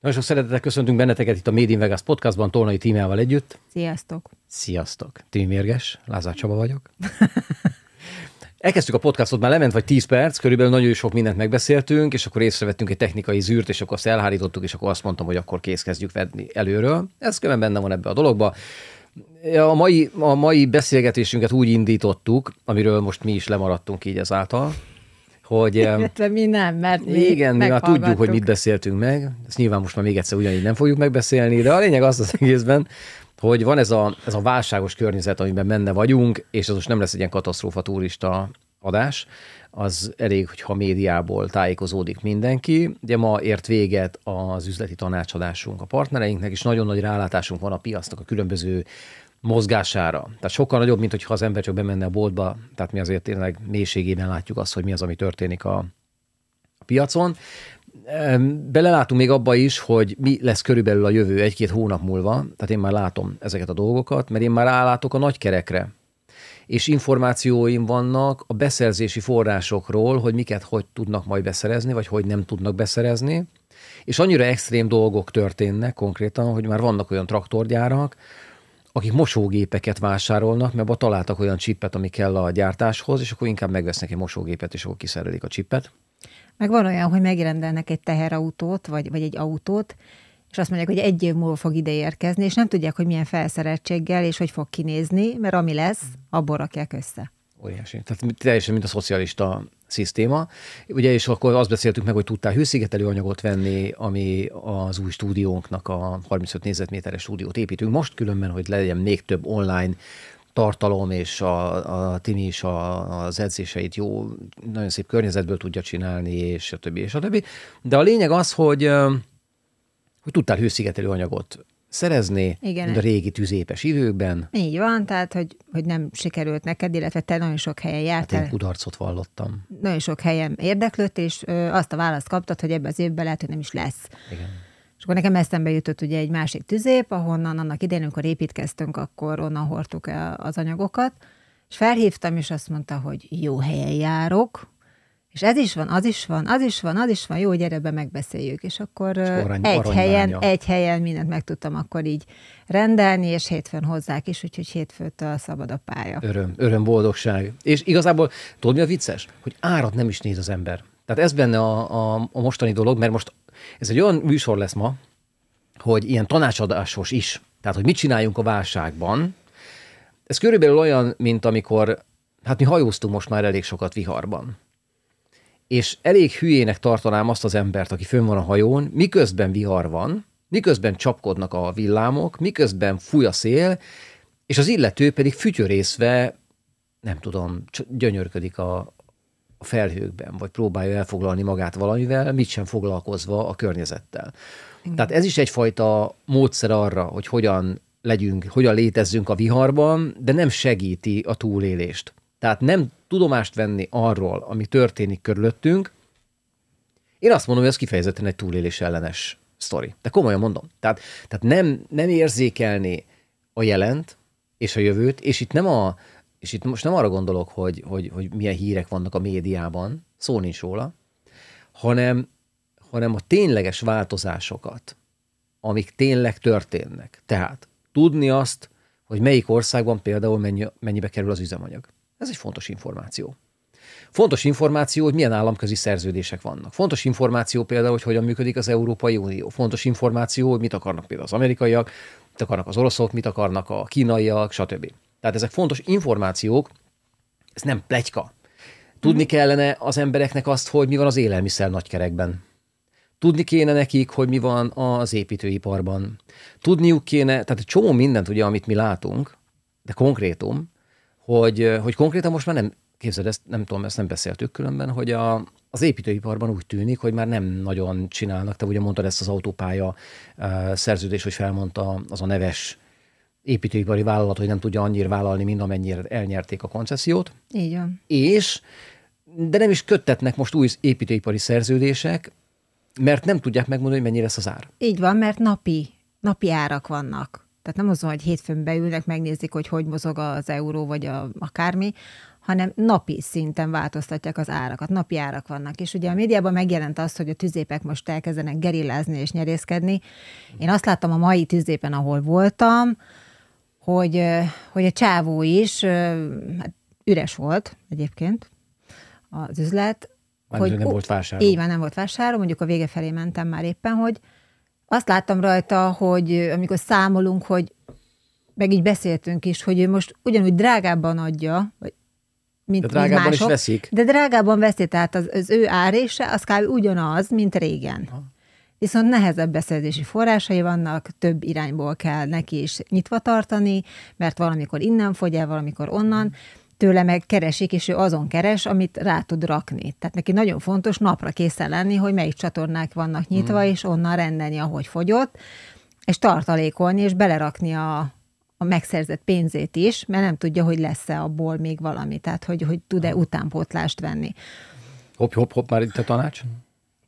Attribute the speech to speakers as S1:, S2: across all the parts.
S1: Nagyon sok szeretettel köszöntünk benneteket itt a Made in Vegas podcastban, Tolnai tímával együtt.
S2: Sziasztok!
S1: Sziasztok! Timi Mérges, Lázár Csaba vagyok. Elkezdtük a podcastot, már lement vagy 10 perc, körülbelül nagyon sok mindent megbeszéltünk, és akkor észrevettünk egy technikai zűrt, és akkor azt elhárítottuk, és akkor azt mondtam, hogy akkor kész kezdjük venni előről. Ez köven benne van ebbe a dologba. A mai, a mai beszélgetésünket úgy indítottuk, amiről most mi is lemaradtunk így ezáltal, hogy...
S2: Illetve mi nem, mert mi
S1: Igen, mi már tudjuk, hogy mit beszéltünk meg. Ezt nyilván most már még egyszer ugyanígy nem fogjuk megbeszélni, de a lényeg az az egészben, hogy van ez a, ez a válságos környezet, amiben benne vagyunk, és ez most nem lesz egy ilyen katasztrófa turista adás, az elég, hogyha médiából tájékozódik mindenki. Ugye ma ért véget az üzleti tanácsadásunk a partnereinknek, és nagyon nagy rálátásunk van a piacnak a különböző mozgására. Tehát sokkal nagyobb, mint hogyha az ember csak bemenne a boltba, tehát mi azért tényleg mélységében látjuk azt, hogy mi az, ami történik a, piacon. Belelátunk még abba is, hogy mi lesz körülbelül a jövő egy-két hónap múlva, tehát én már látom ezeket a dolgokat, mert én már rálátok a nagy kerekre, és információim vannak a beszerzési forrásokról, hogy miket hogy tudnak majd beszerezni, vagy hogy nem tudnak beszerezni, és annyira extrém dolgok történnek konkrétan, hogy már vannak olyan traktorgyárak, akik mosógépeket vásárolnak, mert találtak olyan csippet, ami kell a gyártáshoz, és akkor inkább megvesznek egy mosógépet, és akkor kiszerelik a csippet.
S2: Meg van olyan, hogy megrendelnek egy teherautót, vagy, vagy egy autót, és azt mondják, hogy egy év múlva fog ide érkezni, és nem tudják, hogy milyen felszereltséggel, és hogy fog kinézni, mert ami lesz, abból rakják össze.
S1: Óriási. Tehát teljesen, mint a szocialista szisztéma. Ugye, és akkor azt beszéltük meg, hogy tudtál hőszigetelő anyagot venni, ami az új stúdiónknak a 35 négyzetméteres stúdiót építünk. Most különben, hogy legyen még több online tartalom, és a, a Timi is a, az edzéseit jó, nagyon szép környezetből tudja csinálni, és a többi, és a többi. De a lényeg az, hogy, hogy tudtál hőszigetelő anyagot szerezni, Igen. mint a régi tüzépes időkben.
S2: Így van, tehát, hogy, hogy nem sikerült neked, illetve te nagyon sok helyen jártál.
S1: Hát én kudarcot vallottam.
S2: Nagyon sok helyen érdeklődtél, és ö, azt a választ kaptad, hogy ebben az évben lehet, hogy nem is lesz.
S1: Igen.
S2: És akkor nekem eszembe jutott ugye egy másik tüzép, ahonnan annak idején, amikor építkeztünk, akkor onnan hordtuk el az anyagokat, és felhívtam, és azt mondta, hogy jó helyen járok, és ez is van, az is van, az is van, az is van, jó, gyere be, megbeszéljük. És akkor és arany, egy, helyen, egy helyen mindent meg tudtam akkor így rendelni, és hétfőn hozzák is, úgyhogy hétfőtől szabad a pálya.
S1: Öröm, öröm, boldogság. És igazából tudod, mi a vicces? Hogy árat nem is néz az ember. Tehát ez benne a, a, a mostani dolog, mert most ez egy olyan műsor lesz ma, hogy ilyen tanácsadásos is. Tehát, hogy mit csináljunk a válságban. Ez körülbelül olyan, mint amikor, hát mi hajóztunk most már elég sokat viharban és elég hülyének tartanám azt az embert, aki fönn van a hajón, miközben vihar van, miközben csapkodnak a villámok, miközben fúj a szél, és az illető pedig fütyörészve, nem tudom, gyönyörködik a, a felhőkben, vagy próbálja elfoglalni magát valamivel, mit sem foglalkozva a környezettel. Igen. Tehát ez is egyfajta módszer arra, hogy hogyan legyünk, hogyan létezzünk a viharban, de nem segíti a túlélést. Tehát nem tudomást venni arról, ami történik körülöttünk, én azt mondom, hogy ez kifejezetten egy túlélés ellenes sztori. De komolyan mondom. Tehát, tehát nem, nem érzékelni a jelent és a jövőt, és itt nem a, és itt most nem arra gondolok, hogy, hogy, hogy milyen hírek vannak a médiában, szó nincs róla, hanem, hanem a tényleges változásokat, amik tényleg történnek. Tehát tudni azt, hogy melyik országban például mennyi, mennyibe kerül az üzemanyag. Ez egy fontos információ. Fontos információ, hogy milyen államközi szerződések vannak. Fontos információ például, hogy hogyan működik az Európai Unió. Fontos információ, hogy mit akarnak például az amerikaiak, mit akarnak az oroszok, mit akarnak a kínaiak, stb. Tehát ezek fontos információk, ez nem plegyka. Tudni mm-hmm. kellene az embereknek azt, hogy mi van az élelmiszer nagykerekben. Tudni kéne nekik, hogy mi van az építőiparban. Tudniuk kéne, tehát egy csomó mindent ugye, amit mi látunk, de konkrétum, hogy, hogy konkrétan most már nem, képzeld, ezt nem tudom, ezt nem beszéltük különben, hogy a, az építőiparban úgy tűnik, hogy már nem nagyon csinálnak. Te ugye mondtad ezt az autópálya szerződés, hogy felmondta az a neves építőipari vállalat, hogy nem tudja annyira vállalni, mint amennyire elnyerték a koncesziót.
S2: Így van.
S1: És, de nem is köttetnek most új építőipari szerződések, mert nem tudják megmondani, hogy mennyi lesz az ár.
S2: Így van, mert napi, napi árak vannak. Tehát nem az, hogy hétfőn beülnek, megnézik, hogy hogy mozog az euró, vagy a, akármi, hanem napi szinten változtatják az árakat, napi árak vannak. És ugye a médiában megjelent az, hogy a tüzépek most elkezdenek gerillázni és nyerészkedni. Én azt láttam a mai tüzépen, ahol voltam, hogy, hogy a csávó is, hát üres volt egyébként az üzlet.
S1: Már
S2: hogy,
S1: nem volt vásárló.
S2: Így van, nem volt vásárló, mondjuk a vége felé mentem már éppen, hogy azt láttam rajta, hogy amikor számolunk, hogy meg így beszéltünk is, hogy ő most ugyanúgy drágábban adja, vagy mint,
S1: De drágában
S2: mint
S1: is
S2: mások,
S1: veszik.
S2: De drágában veszi, tehát az, az ő árése az kb. ugyanaz, mint régen. Ha. Viszont nehezebb beszerzési forrásai vannak, több irányból kell neki is nyitva tartani, mert valamikor innen fogy el, valamikor onnan, tőle meg keresik, és ő azon keres, amit rá tud rakni. Tehát neki nagyon fontos napra készen lenni, hogy melyik csatornák vannak nyitva, hmm. és onnan rendelni, ahogy fogyott, és tartalékolni, és belerakni a, a megszerzett pénzét is, mert nem tudja, hogy lesz-e abból még valami, tehát hogy, hogy tud-e utánpótlást venni.
S1: Hopp, hopp, hopp, már itt a tanács?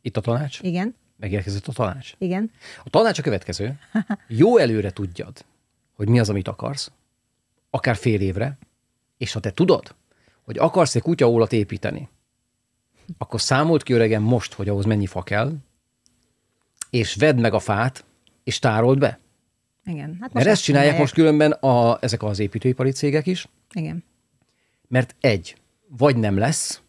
S1: Itt a tanács?
S2: Igen.
S1: Megérkezett a tanács?
S2: Igen.
S1: A tanács a következő. Jó előre tudjad, hogy mi az, amit akarsz, akár fél évre, és ha te tudod, hogy akarsz egy kutyaólat építeni, akkor számolt ki öregem most, hogy ahhoz mennyi fa kell, és vedd meg a fát, és tárold be.
S2: Igen. Hát most
S1: Mert ezt csinálják most különben a, ezek az építőipari cégek is.
S2: Igen.
S1: Mert egy, vagy nem lesz,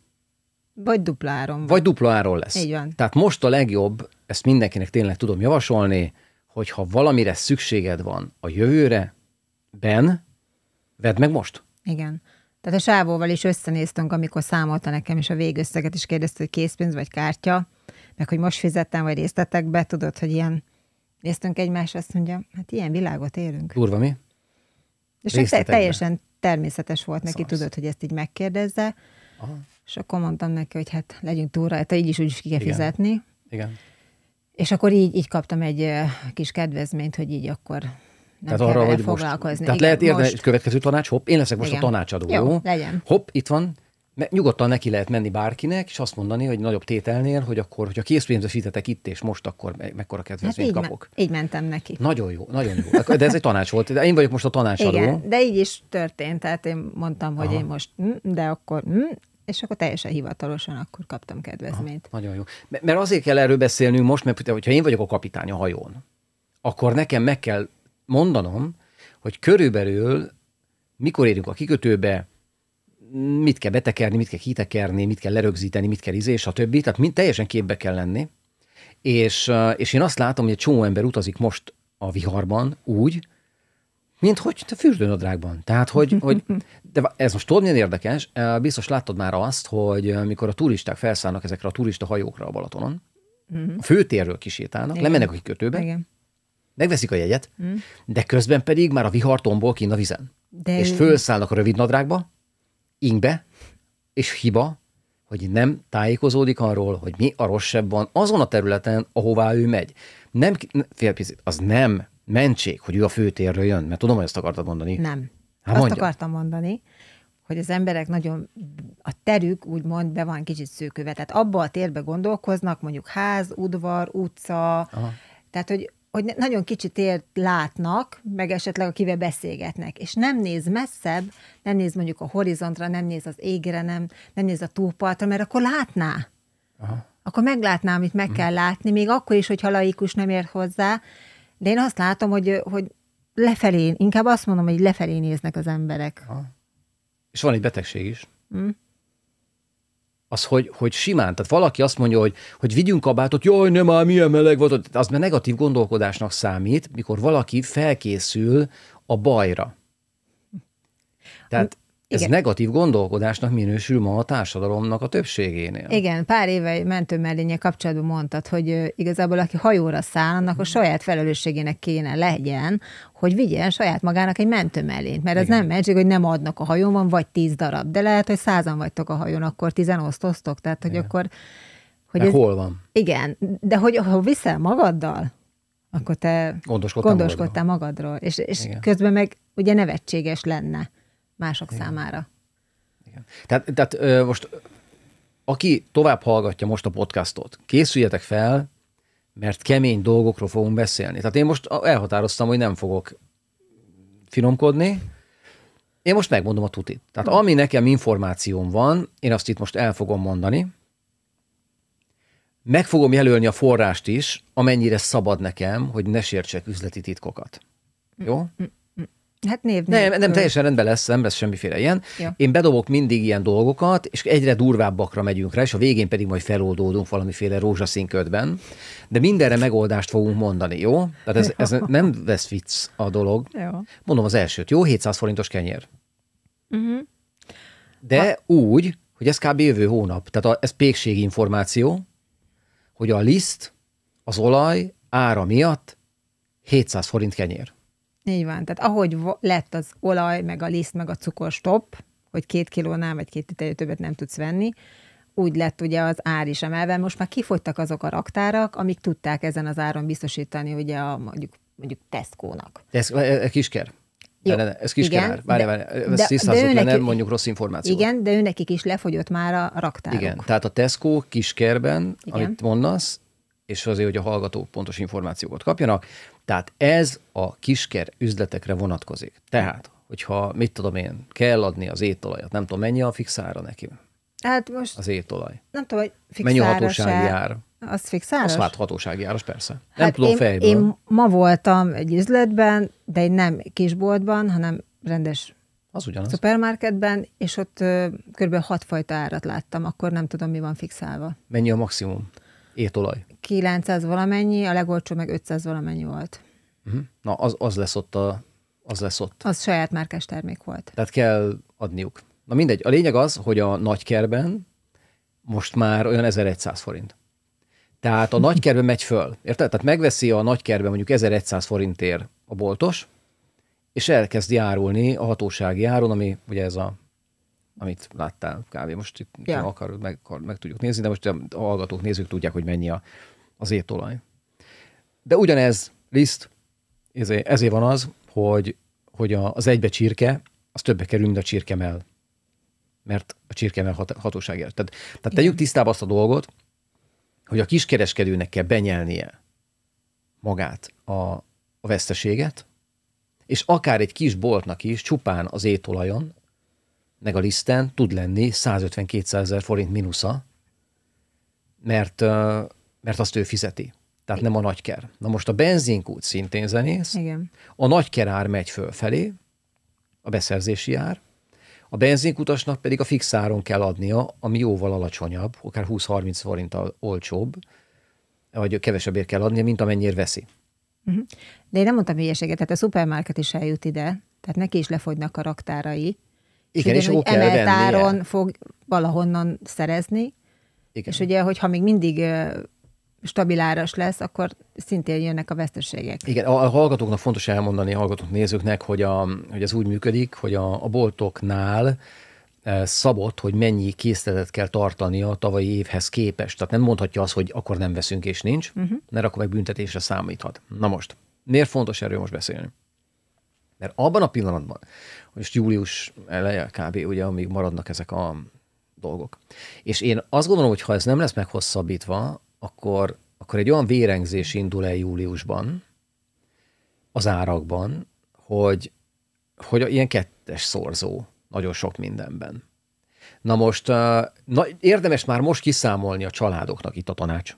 S2: vagy dupla áron.
S1: Vagy dupla áron lesz.
S2: Így van.
S1: Tehát most a legjobb, ezt mindenkinek tényleg tudom javasolni, hogy ha valamire szükséged van a jövőre, ben, vedd meg most.
S2: Igen. Tehát a sávóval is összenéztünk, amikor számolta nekem, és a végösszeget is kérdezte, hogy készpénz vagy kártya, meg hogy most fizettem, vagy részletek be, tudod, hogy ilyen néztünk egymásra, azt mondja, hát ilyen világot élünk.
S1: Durva mi?
S2: És csak teljesen természetes volt neki, Szarsz. tudod, hogy ezt így megkérdezze. Aha. És akkor mondtam neki, hogy hát legyünk túl rajta, így is úgy is ki kell Igen. fizetni.
S1: Igen.
S2: És akkor így, így kaptam egy kis kedvezményt, hogy így akkor nem
S1: tehát arra, hogy
S2: foglalkozni.
S1: Most, tehát Igen, lehet érdemes, most... következő tanács, hopp, én leszek most Igen. a tanácsadó, jó?
S2: jó? legyen.
S1: Hopp, itt van, nyugodtan neki lehet menni bárkinek, és azt mondani, hogy nagyobb tételnél, hogy akkor, hogyha készpénzesítetek itt és most, akkor me- mekkora kedvezményt hát így kapok.
S2: Me- így mentem neki.
S1: Nagyon jó, nagyon jó. De ez egy tanács volt. De én vagyok most a tanácsadó.
S2: Igen, de így is történt. Tehát én mondtam, hogy Aha. én most, hm, de akkor, hm, és akkor teljesen hivatalosan akkor kaptam kedvezményt.
S1: Aha, nagyon jó. Mert azért kell erről beszélnünk most, mert hogyha én vagyok a kapitány a hajón, akkor nekem meg kell mondanom, hogy körülbelül mikor érünk a kikötőbe, mit kell betekerni, mit kell kitekerni, mit kell lerögzíteni, mit kell izé, stb. Tehát mind teljesen képbe kell lenni. És, és én azt látom, hogy egy csomó ember utazik most a viharban úgy, mint hogy te fürdőnadrágban. Tehát, hogy, hogy de ez most tudod, milyen érdekes? Biztos láttad már azt, hogy mikor a turisták felszállnak ezekre a turista hajókra a Balatonon, uh-huh. a főtérről kisétálnak, Igen. lemennek a kikötőbe, Igen. Megveszik a jegyet, uh-huh. de közben pedig már a vihar tombol kint a vizen. De és fölszállnak a rövid nadrágba, ingbe, és hiba, hogy nem tájékozódik arról, hogy mi a rosszabb van azon a területen, ahová ő megy. Nem, félpicit, az nem mentség, hogy ő a főtérről jön, mert tudom, hogy ezt akartad mondani.
S2: Nem. Hát Azt mondja. akartam mondani, hogy az emberek nagyon, a terük úgymond be van kicsit szűkülve. Tehát abba a térbe gondolkoznak, mondjuk ház, udvar, utca, Aha. tehát hogy hogy nagyon kicsit ért látnak, meg esetleg akivel beszélgetnek, és nem néz messzebb, nem néz mondjuk a horizontra, nem néz az égre, nem, nem néz a túlpartra, mert akkor látná. Aha. Akkor meglátná, amit meg kell látni, még akkor is, hogyha laikus nem ér hozzá, de én azt látom, hogy, hogy lefelé, inkább azt mondom, hogy lefelé néznek az emberek. Aha.
S1: És van egy betegség is. Mm az, hogy, hogy simán, tehát valaki azt mondja, hogy, hogy vigyünk kabátot, jaj, nem már milyen meleg volt, az már negatív gondolkodásnak számít, mikor valaki felkészül a bajra. Tehát ez Igen. negatív gondolkodásnak minősül ma a társadalomnak a többségénél.
S2: Igen, pár éve mentőmellénye kapcsolatban mondtad, hogy igazából aki hajóra száll, annak a saját felelősségének kéne legyen, hogy vigyen saját magának egy mentőmellényt, mert ez Igen. nem mentség, hogy nem adnak a hajón, van vagy tíz darab, de lehet, hogy százan vagytok a hajón, akkor tizen osztoztok, tehát hogy Igen. akkor...
S1: Hogy ez, hol van?
S2: Igen, de hogy ha viszel magaddal, akkor te
S1: gondoskodtál,
S2: gondoskodtál magadról. magadról. És, és közben meg ugye nevetséges lenne mások Igen. számára.
S1: Igen. Tehát, tehát ö, most aki tovább hallgatja most a podcastot, készüljetek fel, mert kemény dolgokról fogunk beszélni. Tehát én most elhatároztam, hogy nem fogok finomkodni, Én most megmondom a tutit. Tehát ami nekem információm van, én azt itt most el fogom mondani, meg fogom jelölni a forrást is, amennyire szabad nekem, hogy ne sértsek üzleti titkokat. Jó?
S2: Hát név
S1: Nem,
S2: nélkül.
S1: nem teljesen rendben lesz, nem lesz semmiféle ilyen.
S2: Jó.
S1: Én bedobok mindig ilyen dolgokat, és egyre durvábbakra megyünk rá, és a végén pedig majd feloldódunk valamiféle rózsaszín ködben. De mindenre megoldást fogunk mondani, jó? Tehát ez, ez nem lesz vicc a dolog.
S2: Jó.
S1: Mondom az elsőt, jó? 700 forintos kenyér.
S2: Mhm.
S1: De úgy, hogy ez kb. jövő hónap. Tehát a, ez pékségi információ, hogy a liszt, az olaj ára miatt 700 forint kenyér.
S2: Így van. Tehát ahogy lett az olaj, meg a liszt, meg a cukor stop, hogy két kilónál vagy két liternél többet nem tudsz venni, úgy lett ugye az ár is emelve. Most már kifogytak azok a raktárak, amik tudták ezen az áron biztosítani ugye a mondjuk, mondjuk Tesco-nak.
S1: Ez, ez kisker.
S2: Jó,
S1: De, de, ez kisker
S2: igen,
S1: ár. Várj,
S2: de-
S1: várj, ezt tisztázzuk le, nem mondjuk rossz információt.
S2: Igen, de őnekik is lefogyott már a raktárok.
S1: Igen, tehát a Tesco kiskerben,
S2: Igen.
S1: amit mondasz, és azért, hogy a hallgatók pontos információkat kapjanak, tehát ez a kisker üzletekre vonatkozik. Tehát, hogyha, mit tudom én, kell adni az étolajat, nem tudom, mennyi a fixára neki,
S2: Hát most
S1: az étolaj.
S2: nem tudom, hogy fix
S1: Mennyi a hatósági
S2: se-
S1: ár?
S2: Az fixáros?
S1: Az hát hatósági áras, persze. Nem
S2: Hát
S1: tudom
S2: én,
S1: fejből.
S2: Én ma voltam egy üzletben, de egy nem kisboltban, hanem rendes
S1: Az ugyanaz.
S2: szupermarketben, és ott ö, kb. hat fajta árat láttam, akkor nem tudom, mi van fixálva.
S1: Mennyi a maximum étolaj?
S2: 900 valamennyi, a legolcsó meg 500 valamennyi volt.
S1: Uh-huh. Na, az, az lesz ott a, az lesz ott.
S2: Az saját márkás termék volt.
S1: Tehát kell adniuk. Na mindegy, a lényeg az, hogy a nagykerben most már olyan 1100 forint. Tehát a nagykerben megy föl. Érted? Tehát megveszi a nagykerben mondjuk 1100 forintért a boltos, és elkezd járulni a hatósági áron, ami ugye ez a amit láttál kb. Most itt
S2: Ja.
S1: akarod, meg, akar- meg tudjuk nézni, de most a hallgatók, nézők tudják, hogy mennyi a, az étolaj. De ugyanez, liszt, ezért, ezért van az, hogy, hogy az egybe csirke, az többe kerül, mint a csirkemell. Mert a csirkemell hat, hatóságért. Tehát, tehát tegyük tisztába azt a dolgot, hogy a kiskereskedőnek kell benyelnie magát a, a veszteséget, és akár egy kis boltnak is csupán az étolajon, meg a liszten tud lenni 150-200 ezer forint mínusza, mert, mert azt ő fizeti. Tehát nem a nagyker. Na most a benzinkút szintén zenész,
S2: Igen.
S1: a nagyker ár megy fölfelé, a beszerzési ár, a benzinkutasnak pedig a fix áron kell adnia, ami jóval alacsonyabb, akár 20-30 forinttal olcsóbb, vagy kevesebbért kell adnia, mint amennyire veszi.
S2: De én nem mondtam hülyeséget, tehát a szupermarket is eljut ide, tehát neki is lefogynak a raktárai.
S1: Igen, és akkor kell
S2: emelt áron fog valahonnan szerezni,
S1: Igen.
S2: és ugye, hogyha még mindig stabil áras lesz, akkor szintén jönnek a veszteségek.
S1: Igen, a a hallgatóknak fontos elmondani, a hallgatók nézőknek, hogy, a, hogy ez úgy működik, hogy a, a boltoknál eh, szabott, hogy mennyi készletet kell tartani a tavalyi évhez képest. Tehát nem mondhatja azt, hogy akkor nem veszünk és nincs, uh-huh. mert akkor meg büntetésre számíthat. Na most, miért fontos erről most beszélni? Mert abban a pillanatban, most július eleje kb. ugye, amíg maradnak ezek a dolgok. És én azt gondolom, hogy ha ez nem lesz meghosszabbítva, akkor, akkor egy olyan vérengzés indul el júliusban az árakban, hogy, hogy ilyen kettes szorzó nagyon sok mindenben. Na most na, érdemes már most kiszámolni a családoknak itt a tanács.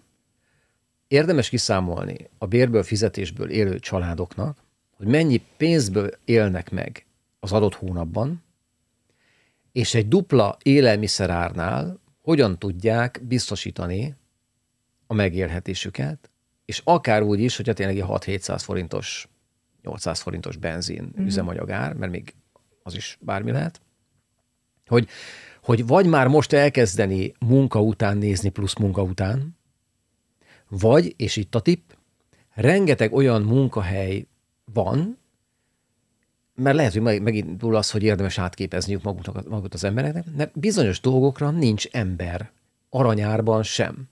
S1: Érdemes kiszámolni a bérből, fizetésből élő családoknak, hogy mennyi pénzből élnek meg az adott hónapban, és egy dupla élelmiszerárnál hogyan tudják biztosítani a megélhetésüket, és akár úgy is, hogyha tényleg egy 6-700 forintos, 800 forintos benzin uh-huh. üzemanyagár, mert még az is bármi lehet, hogy, hogy vagy már most elkezdeni munka után nézni plusz munka után, vagy, és itt a tipp, rengeteg olyan munkahely van, mert lehet, hogy meg- megindul az, hogy érdemes átképezniük maguknak, magukat az embereknek, mert bizonyos dolgokra nincs ember. Aranyárban sem.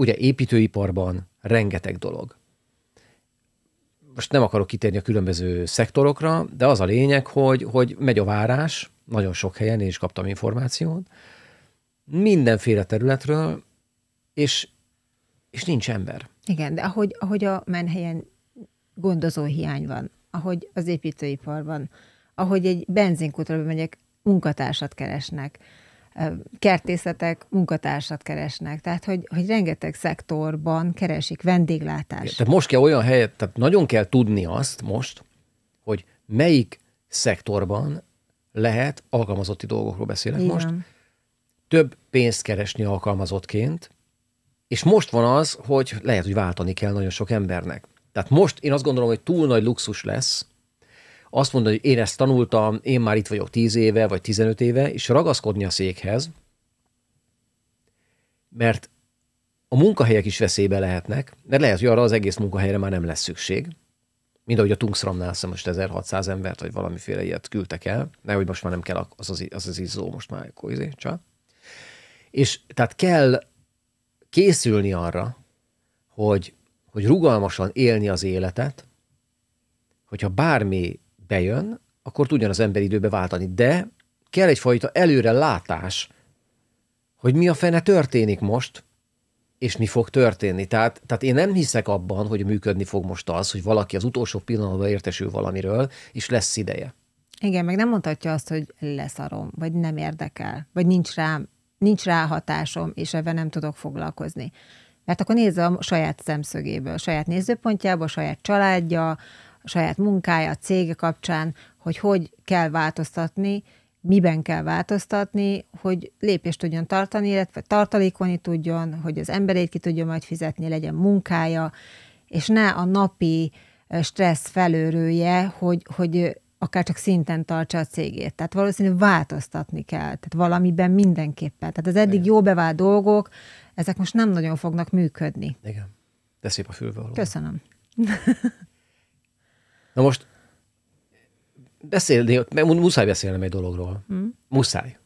S1: Ugye építőiparban rengeteg dolog. Most nem akarok kitérni a különböző szektorokra, de az a lényeg, hogy, hogy megy a várás, nagyon sok helyen, én is kaptam információt, mindenféle területről, és, és nincs ember.
S2: Igen, de ahogy, ahogy a menhelyen gondozó hiány van, ahogy az építőiparban, ahogy egy benzinkútra megyek, munkatársat keresnek kertészetek munkatársat keresnek. Tehát, hogy, hogy rengeteg szektorban keresik vendéglátás.
S1: Tehát most kell olyan helyet, tehát nagyon kell tudni azt most, hogy melyik szektorban lehet, alkalmazotti dolgokról beszélek Igen. most, több pénzt keresni alkalmazottként, és most van az, hogy lehet, hogy váltani kell nagyon sok embernek. Tehát most én azt gondolom, hogy túl nagy luxus lesz azt mondani, hogy én ezt tanultam, én már itt vagyok 10 éve, vagy 15 éve, és ragaszkodni a székhez, mert a munkahelyek is veszélybe lehetnek, mert lehet, hogy arra az egész munkahelyre már nem lesz szükség. Mint ahogy a Tungsramnál most 1600 embert, vagy valamiféle ilyet küldtek el, nehogy most már nem kell az az, az, az izzó, most már akkor izé, csak. És tehát kell készülni arra, hogy, hogy rugalmasan élni az életet, hogyha bármi bejön, akkor tudjon az ember időbe váltani. De kell egyfajta előre látás, hogy mi a fene történik most, és mi fog történni. Tehát, tehát én nem hiszek abban, hogy működni fog most az, hogy valaki az utolsó pillanatban értesül valamiről, és lesz ideje.
S2: Igen, meg nem mondhatja azt, hogy leszarom, vagy nem érdekel, vagy nincs rá, nincs rá hatásom, és ebben nem tudok foglalkozni. Mert akkor nézze a saját szemszögéből, saját nézőpontjából, saját családja, a saját munkája, a cége kapcsán, hogy hogy kell változtatni, miben kell változtatni, hogy lépést tudjon tartani, illetve tartalékolni tudjon, hogy az emberét ki tudja majd fizetni, legyen munkája, és ne a napi stressz felőrője, hogy, hogy akár csak szinten tartsa a cégét. Tehát valószínűleg változtatni kell, tehát valamiben mindenképpen. Tehát az eddig Igen. jó bevált dolgok, ezek most nem nagyon fognak működni.
S1: Igen. De szép a fülbe
S2: Köszönöm.
S1: Na most beszélni, muszáj beszélnem egy dologról. Mm. Muszáj.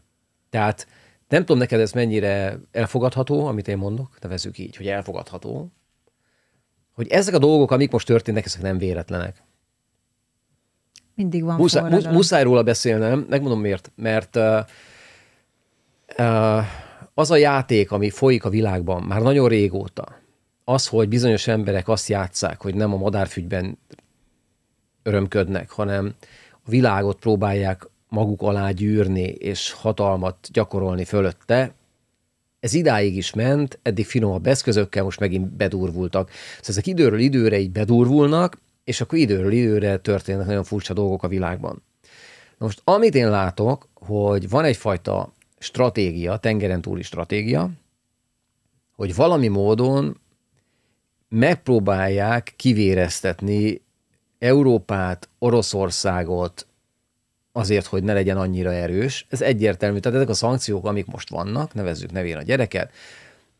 S1: Tehát nem tudom neked ez mennyire elfogadható, amit én mondok, nevezzük így, hogy elfogadható, hogy ezek a dolgok, amik most történnek, ezek nem véletlenek.
S2: Mindig van
S1: muszáj, musz, muszáj róla beszélnem, megmondom miért. Mert uh, uh, az a játék, ami folyik a világban már nagyon régóta, az, hogy bizonyos emberek azt játszák, hogy nem a madárfügyben örömködnek, hanem a világot próbálják maguk alá gyűrni és hatalmat gyakorolni fölötte. Ez idáig is ment, eddig finomabb eszközökkel, most megint bedurvultak. Szóval ezek időről időre így bedurvulnak, és akkor időről időre történnek nagyon furcsa dolgok a világban. Na most, amit én látok, hogy van egyfajta stratégia, tengeren túli stratégia, hogy valami módon megpróbálják kivéreztetni Európát, Oroszországot azért, hogy ne legyen annyira erős. Ez egyértelmű. Tehát ezek a szankciók, amik most vannak, nevezzük nevén a gyereket,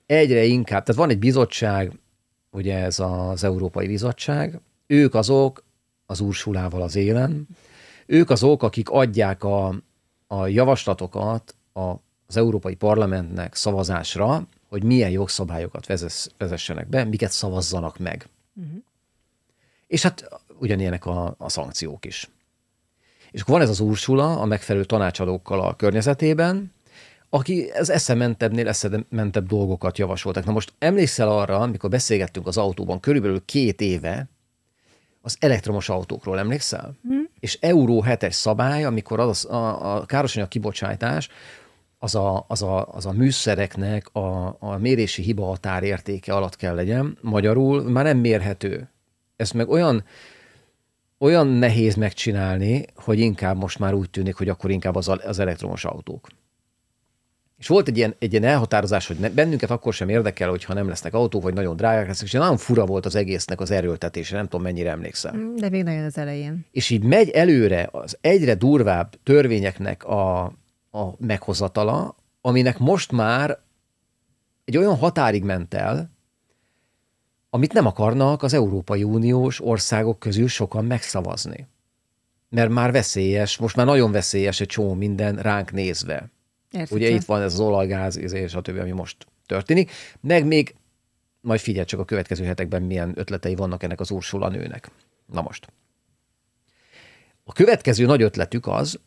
S1: egyre inkább, tehát van egy bizottság, ugye ez az Európai Bizottság, ők azok, az Ursulával az élen, ők azok, akik adják a, a javaslatokat a, az Európai Parlamentnek szavazásra, hogy milyen jogszabályokat vezessenek be, miket szavazzanak meg. Uh-huh. És hát ugyanilyenek a, a szankciók is. És akkor van ez az Ursula a megfelelő tanácsadókkal a környezetében, aki ez eszementebbnél eszementebb dolgokat javasoltak. Na most emlékszel arra, amikor beszélgettünk az autóban körülbelül két éve, az elektromos autókról emlékszel? Mm. És Euró 7-es szabály, amikor az a, a károsanyag kibocsátás, az a, az a, az a műszereknek a, a mérési hiba határértéke alatt kell legyen. Magyarul már nem mérhető. Ez meg olyan olyan nehéz megcsinálni, hogy inkább most már úgy tűnik, hogy akkor inkább az, az elektromos autók. És volt egy ilyen, egy ilyen elhatározás, hogy ne, bennünket akkor sem érdekel, hogyha nem lesznek autók, vagy nagyon drágák lesznek, és nagyon fura volt az egésznek az erőltetése, nem tudom mennyire emlékszel.
S2: Mm, de még nagyon az elején.
S1: És így megy előre az egyre durvább törvényeknek a, a meghozatala, aminek most már egy olyan határig ment el, amit nem akarnak az Európai Uniós országok közül sokan megszavazni. Mert már veszélyes, most már nagyon veszélyes egy csomó minden ránk nézve. Értetlen. Ugye itt van ez az olajgáz, és a többi, ami most történik, meg még majd figyelj csak a következő hetekben milyen ötletei vannak ennek az Ursula nőnek. Na most. A következő nagy ötletük az,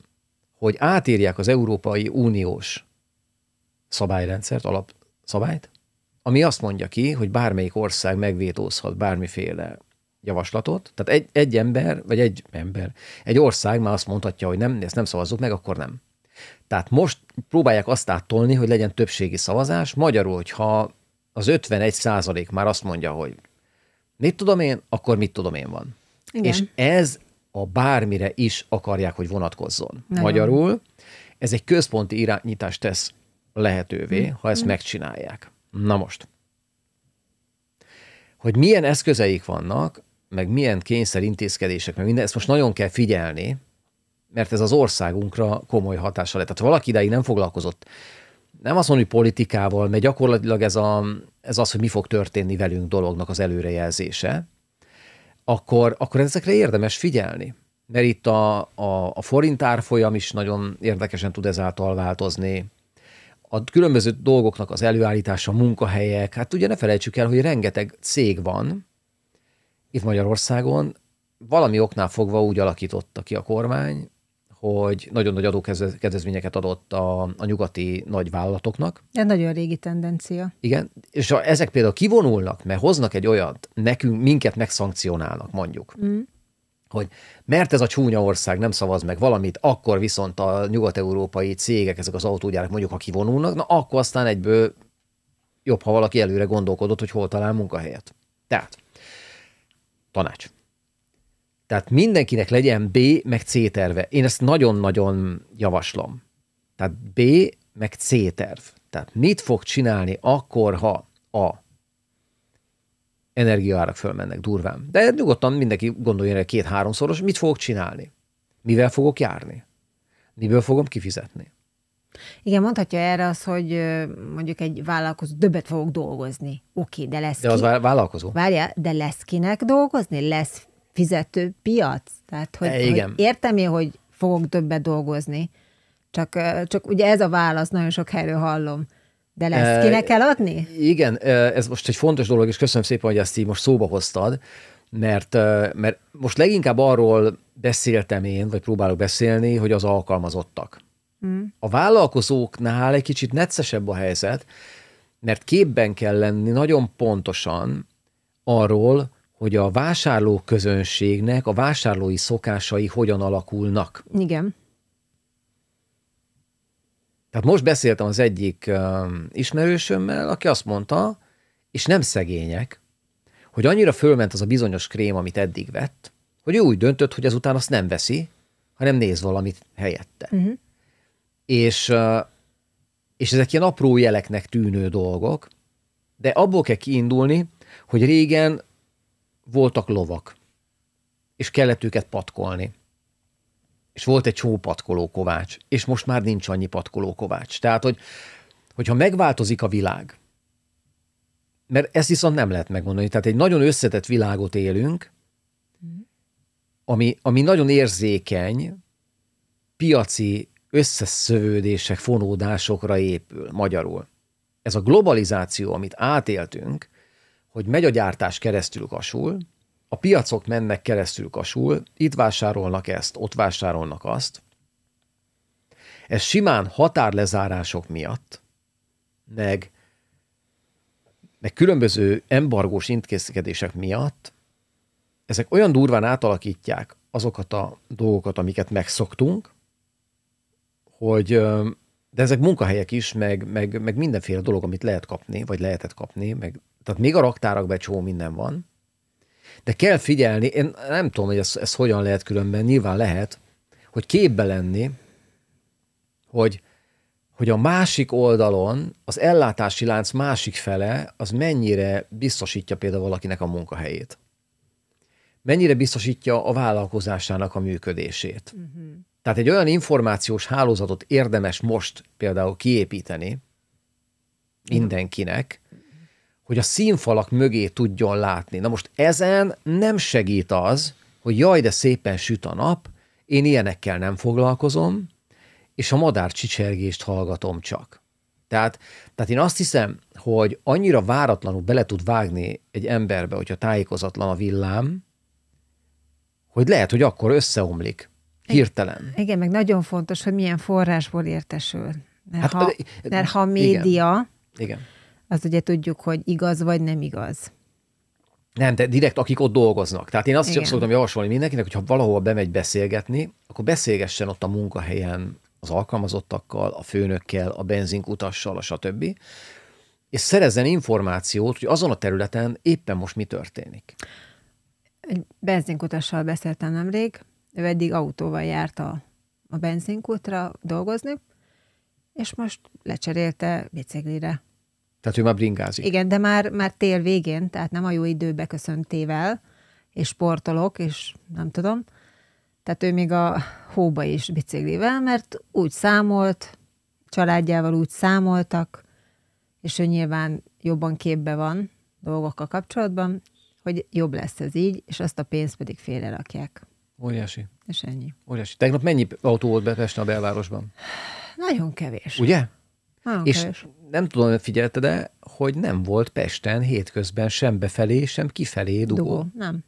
S1: hogy átírják az Európai Uniós szabályrendszert, alapszabályt, ami azt mondja ki, hogy bármelyik ország megvétózhat bármiféle javaslatot, tehát egy, egy ember, vagy egy ember, egy ország már azt mondhatja, hogy nem, ezt nem szavazzuk meg, akkor nem. Tehát most próbálják azt áttolni, hogy legyen többségi szavazás. Magyarul, hogyha az 51 százalék már azt mondja, hogy mit tudom én, akkor mit tudom én van. Igen. És ez a bármire is akarják, hogy vonatkozzon. Nagyon. Magyarul ez egy központi irányítást tesz lehetővé, hmm. ha ezt hmm. megcsinálják. Na most, hogy milyen eszközeik vannak, meg milyen kényszer intézkedések, meg minden, ezt most nagyon kell figyelni, mert ez az országunkra komoly hatással lett. Tehát valaki ideig nem foglalkozott, nem azt mondom, hogy politikával, mert gyakorlatilag ez, a, ez az, hogy mi fog történni velünk dolognak az előrejelzése, akkor, akkor ezekre érdemes figyelni. Mert itt a, a, a forint árfolyam is nagyon érdekesen tud ezáltal változni. A különböző dolgoknak az előállítása, munkahelyek, hát ugye ne felejtsük el, hogy rengeteg cég van itt Magyarországon, valami oknál fogva úgy alakította ki a kormány, hogy nagyon nagy adókedvezményeket adott a, a nyugati nagy vállalatoknak.
S2: Ez nagyon régi tendencia.
S1: Igen, és ha ezek például kivonulnak, mert hoznak egy olyat, nekünk, minket megszankcionálnak mondjuk, mm. Hogy mert ez a csúnya ország nem szavaz meg valamit, akkor viszont a nyugat-európai cégek, ezek az autógyárak mondjuk, ha kivonulnak, na akkor aztán egyből jobb, ha valaki előre gondolkodott, hogy hol talál munkahelyet. Tehát, tanács tehát mindenkinek legyen B meg C terve. Én ezt nagyon-nagyon javaslom. Tehát B meg C terv. Tehát mit fog csinálni akkor, ha a energiaárak fölmennek durván. De nyugodtan mindenki gondolja erre két-háromszoros, mit fogok csinálni? Mivel fogok járni? Miből fogom kifizetni?
S2: Igen, mondhatja erre az, hogy mondjuk egy vállalkozó többet fogok dolgozni. Oké, de lesz
S1: De az ki... vállalkozó.
S2: Várja, de lesz kinek dolgozni? Lesz fizető piac? Tehát, hogy, e, Igen. hogy értem én, hogy fogok többet dolgozni, csak, csak ugye ez a válasz, nagyon sok helyről hallom. De lesz, kinek kell adni?
S1: Igen, ez most egy fontos dolog, és köszönöm szépen, hogy ezt így most szóba hoztad, mert, mert most leginkább arról beszéltem én, vagy próbálok beszélni, hogy az alkalmazottak. Mm. A vállalkozóknál egy kicsit neccesebb a helyzet, mert képben kell lenni nagyon pontosan arról, hogy a vásárló közönségnek a vásárlói szokásai hogyan alakulnak.
S2: Igen.
S1: Tehát most beszéltem az egyik uh, ismerősömmel, aki azt mondta, és nem szegények, hogy annyira fölment az a bizonyos krém, amit eddig vett, hogy ő úgy döntött, hogy azután azt nem veszi, hanem néz valamit helyette. Uh-huh. És, uh, és ezek ilyen apró jeleknek tűnő dolgok, de abból kell kiindulni, hogy régen voltak lovak, és kellett őket patkolni. És volt egy csó patkoló kovács, és most már nincs annyi patkoló kovács. Tehát, hogy, hogyha megváltozik a világ, mert ezt viszont nem lehet megmondani, tehát egy nagyon összetett világot élünk, ami, ami nagyon érzékeny, piaci összeszövődések, fonódásokra épül magyarul. Ez a globalizáció, amit átéltünk, hogy megy a gyártás keresztül kasul, a piacok mennek keresztül kasul, itt vásárolnak ezt, ott vásárolnak azt. Ez simán határlezárások miatt, meg, meg különböző embargós intézkedések miatt ezek olyan durván átalakítják azokat a dolgokat, amiket megszoktunk, hogy de ezek munkahelyek is, meg, meg, meg mindenféle dolog, amit lehet kapni, vagy lehetett kapni, meg tehát még a raktárakban csó minden van. De kell figyelni, én nem tudom, hogy ez, ez hogyan lehet különben, nyilván lehet, hogy képbe lenni, hogy, hogy a másik oldalon, az ellátási lánc másik fele, az mennyire biztosítja például valakinek a munkahelyét. Mennyire biztosítja a vállalkozásának a működését. Uh-huh. Tehát egy olyan információs hálózatot érdemes most például kiépíteni mindenkinek, hogy a színfalak mögé tudjon látni. Na most ezen nem segít az, hogy jaj, de szépen süt a nap, én ilyenekkel nem foglalkozom, és a madár csicsergést hallgatom csak. Tehát, tehát én azt hiszem, hogy annyira váratlanul bele tud vágni egy emberbe, hogyha tájékozatlan a villám, hogy lehet, hogy akkor összeomlik. Hirtelen.
S2: Igen, meg nagyon fontos, hogy milyen forrásból értesül. Mert, hát, ha, mert ha média,
S1: igen. Igen
S2: azt ugye tudjuk, hogy igaz vagy nem igaz.
S1: Nem, de direkt akik ott dolgoznak. Tehát én azt
S2: Igen.
S1: Szoktam javasolni mindenkinek, hogyha valahol bemegy beszélgetni, akkor beszélgessen ott a munkahelyen az alkalmazottakkal, a főnökkel, a benzinkutassal, a stb. És szerezzen információt, hogy azon a területen éppen most mi történik.
S2: Egy benzinkutassal beszéltem nemrég, ő eddig autóval járt a, a benzinkutra dolgozni, és most lecserélte biciklire.
S1: Tehát ő már bringázik.
S2: Igen, de már, már tél végén, tehát nem a jó időbe köszöntével, és sportolok, és nem tudom. Tehát ő még a hóba is biciklivel, mert úgy számolt, családjával úgy számoltak, és ő nyilván jobban képbe van dolgokkal kapcsolatban, hogy jobb lesz ez így, és azt a pénzt pedig félre rakják.
S1: Óriási.
S2: És ennyi.
S1: Óriási. Tegnap mennyi autó volt Pesten a belvárosban?
S2: Nagyon kevés.
S1: Ugye?
S2: Nagyon
S1: És
S2: kevés.
S1: nem tudom, figyelte, de hogy nem volt Pesten hétközben sem befelé, sem kifelé dugó.
S2: Dugó. Nem.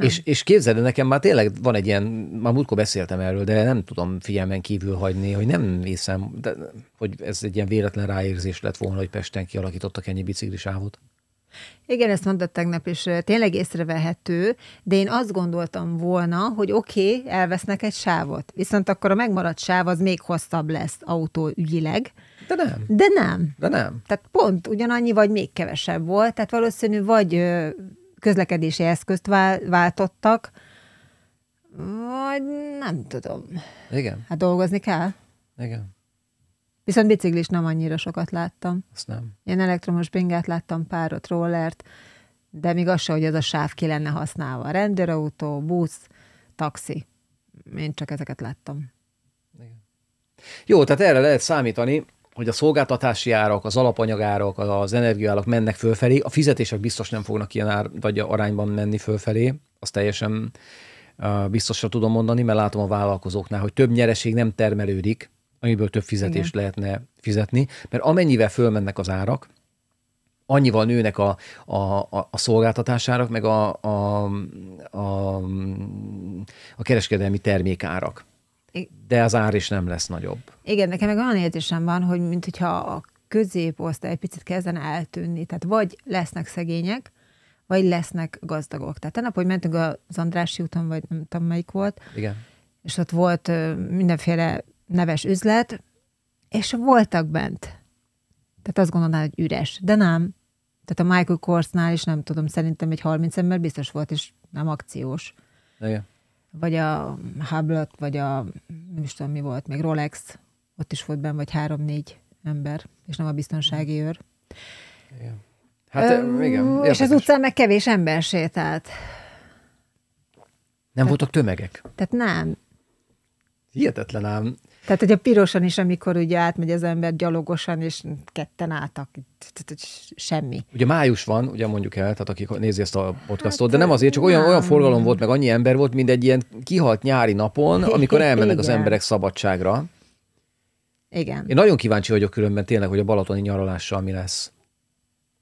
S1: És, és képzeld, el, nekem már tényleg van egy ilyen, már múltkor beszéltem erről, de nem tudom figyelmen kívül hagyni, hogy nem hiszem, de, hogy ez egy ilyen véletlen ráérzés lett volna, hogy Pesten kialakítottak ennyi biciklisávot.
S2: Igen, ezt mondtad tegnap, ö, tényleg észrevehető, de én azt gondoltam volna, hogy oké, okay, elvesznek egy sávot, viszont akkor a megmaradt sáv az még hosszabb lesz autóügyileg,
S1: De nem,
S2: de nem.
S1: de nem.
S2: Tehát pont ugyanannyi, vagy még kevesebb volt, tehát valószínű vagy közlekedési eszközt vál- váltottak, vagy nem tudom.
S1: Igen,
S2: Hát dolgozni kell.
S1: igen,
S2: Viszont biciklis nem annyira sokat láttam.
S1: azt nem.
S2: Én elektromos bringát láttam, párot, rollert, de még az se, hogy ez a sáv ki lenne használva. Rendőrautó, busz, taxi. Én csak ezeket láttam.
S1: Jó, tehát erre lehet számítani, hogy a szolgáltatási árak, az alapanyagárak, az energiaárak mennek fölfelé, a fizetések biztos nem fognak ilyen ár, vagy arányban menni fölfelé, azt teljesen uh, biztosra tudom mondani, mert látom a vállalkozóknál, hogy több nyereség nem termelődik, amiből több fizetést
S2: Igen.
S1: lehetne fizetni, mert amennyivel fölmennek az árak, annyival nőnek a, a, a, a szolgáltatásárak, meg a, a, a, a kereskedelmi termékárak. De az ár is nem lesz nagyobb.
S2: Igen, nekem meg olyan érzésem van, hogy mint hogyha a középosztály egy picit kezdene eltűnni. Tehát vagy lesznek szegények, vagy lesznek gazdagok. Tehát tegnap, hogy mentünk az Andrássy úton, vagy nem tudom melyik volt,
S1: Igen.
S2: és ott volt mindenféle neves üzlet, és voltak bent. Tehát azt gondolnád, hogy üres, de nem. Tehát a Michael Korsnál is nem tudom, szerintem egy 30 ember biztos volt, és nem akciós.
S1: Igen.
S2: Vagy a Hublot, vagy a, nem is tudom mi volt, még Rolex, ott is volt benne, vagy három-négy ember, és nem a biztonsági őr.
S1: Hát
S2: Ö,
S1: igen.
S2: És az utcán meg kevés ember sétált.
S1: Nem voltak tömegek.
S2: Tehát nem.
S1: Hihetetlen ám.
S2: Tehát, hogy a pirosan is, amikor ugye átmegy az ember gyalogosan, és ketten álltak, semmi.
S1: Ugye május van, ugye mondjuk el, tehát akik nézi ezt a podcastot, de nem azért, csak olyan, olyan forgalom volt, meg annyi ember volt, mint egy ilyen kihalt nyári napon, amikor elmennek az emberek szabadságra.
S2: Igen.
S1: Én nagyon kíváncsi vagyok különben tényleg, hogy a balatoni nyaralással mi lesz.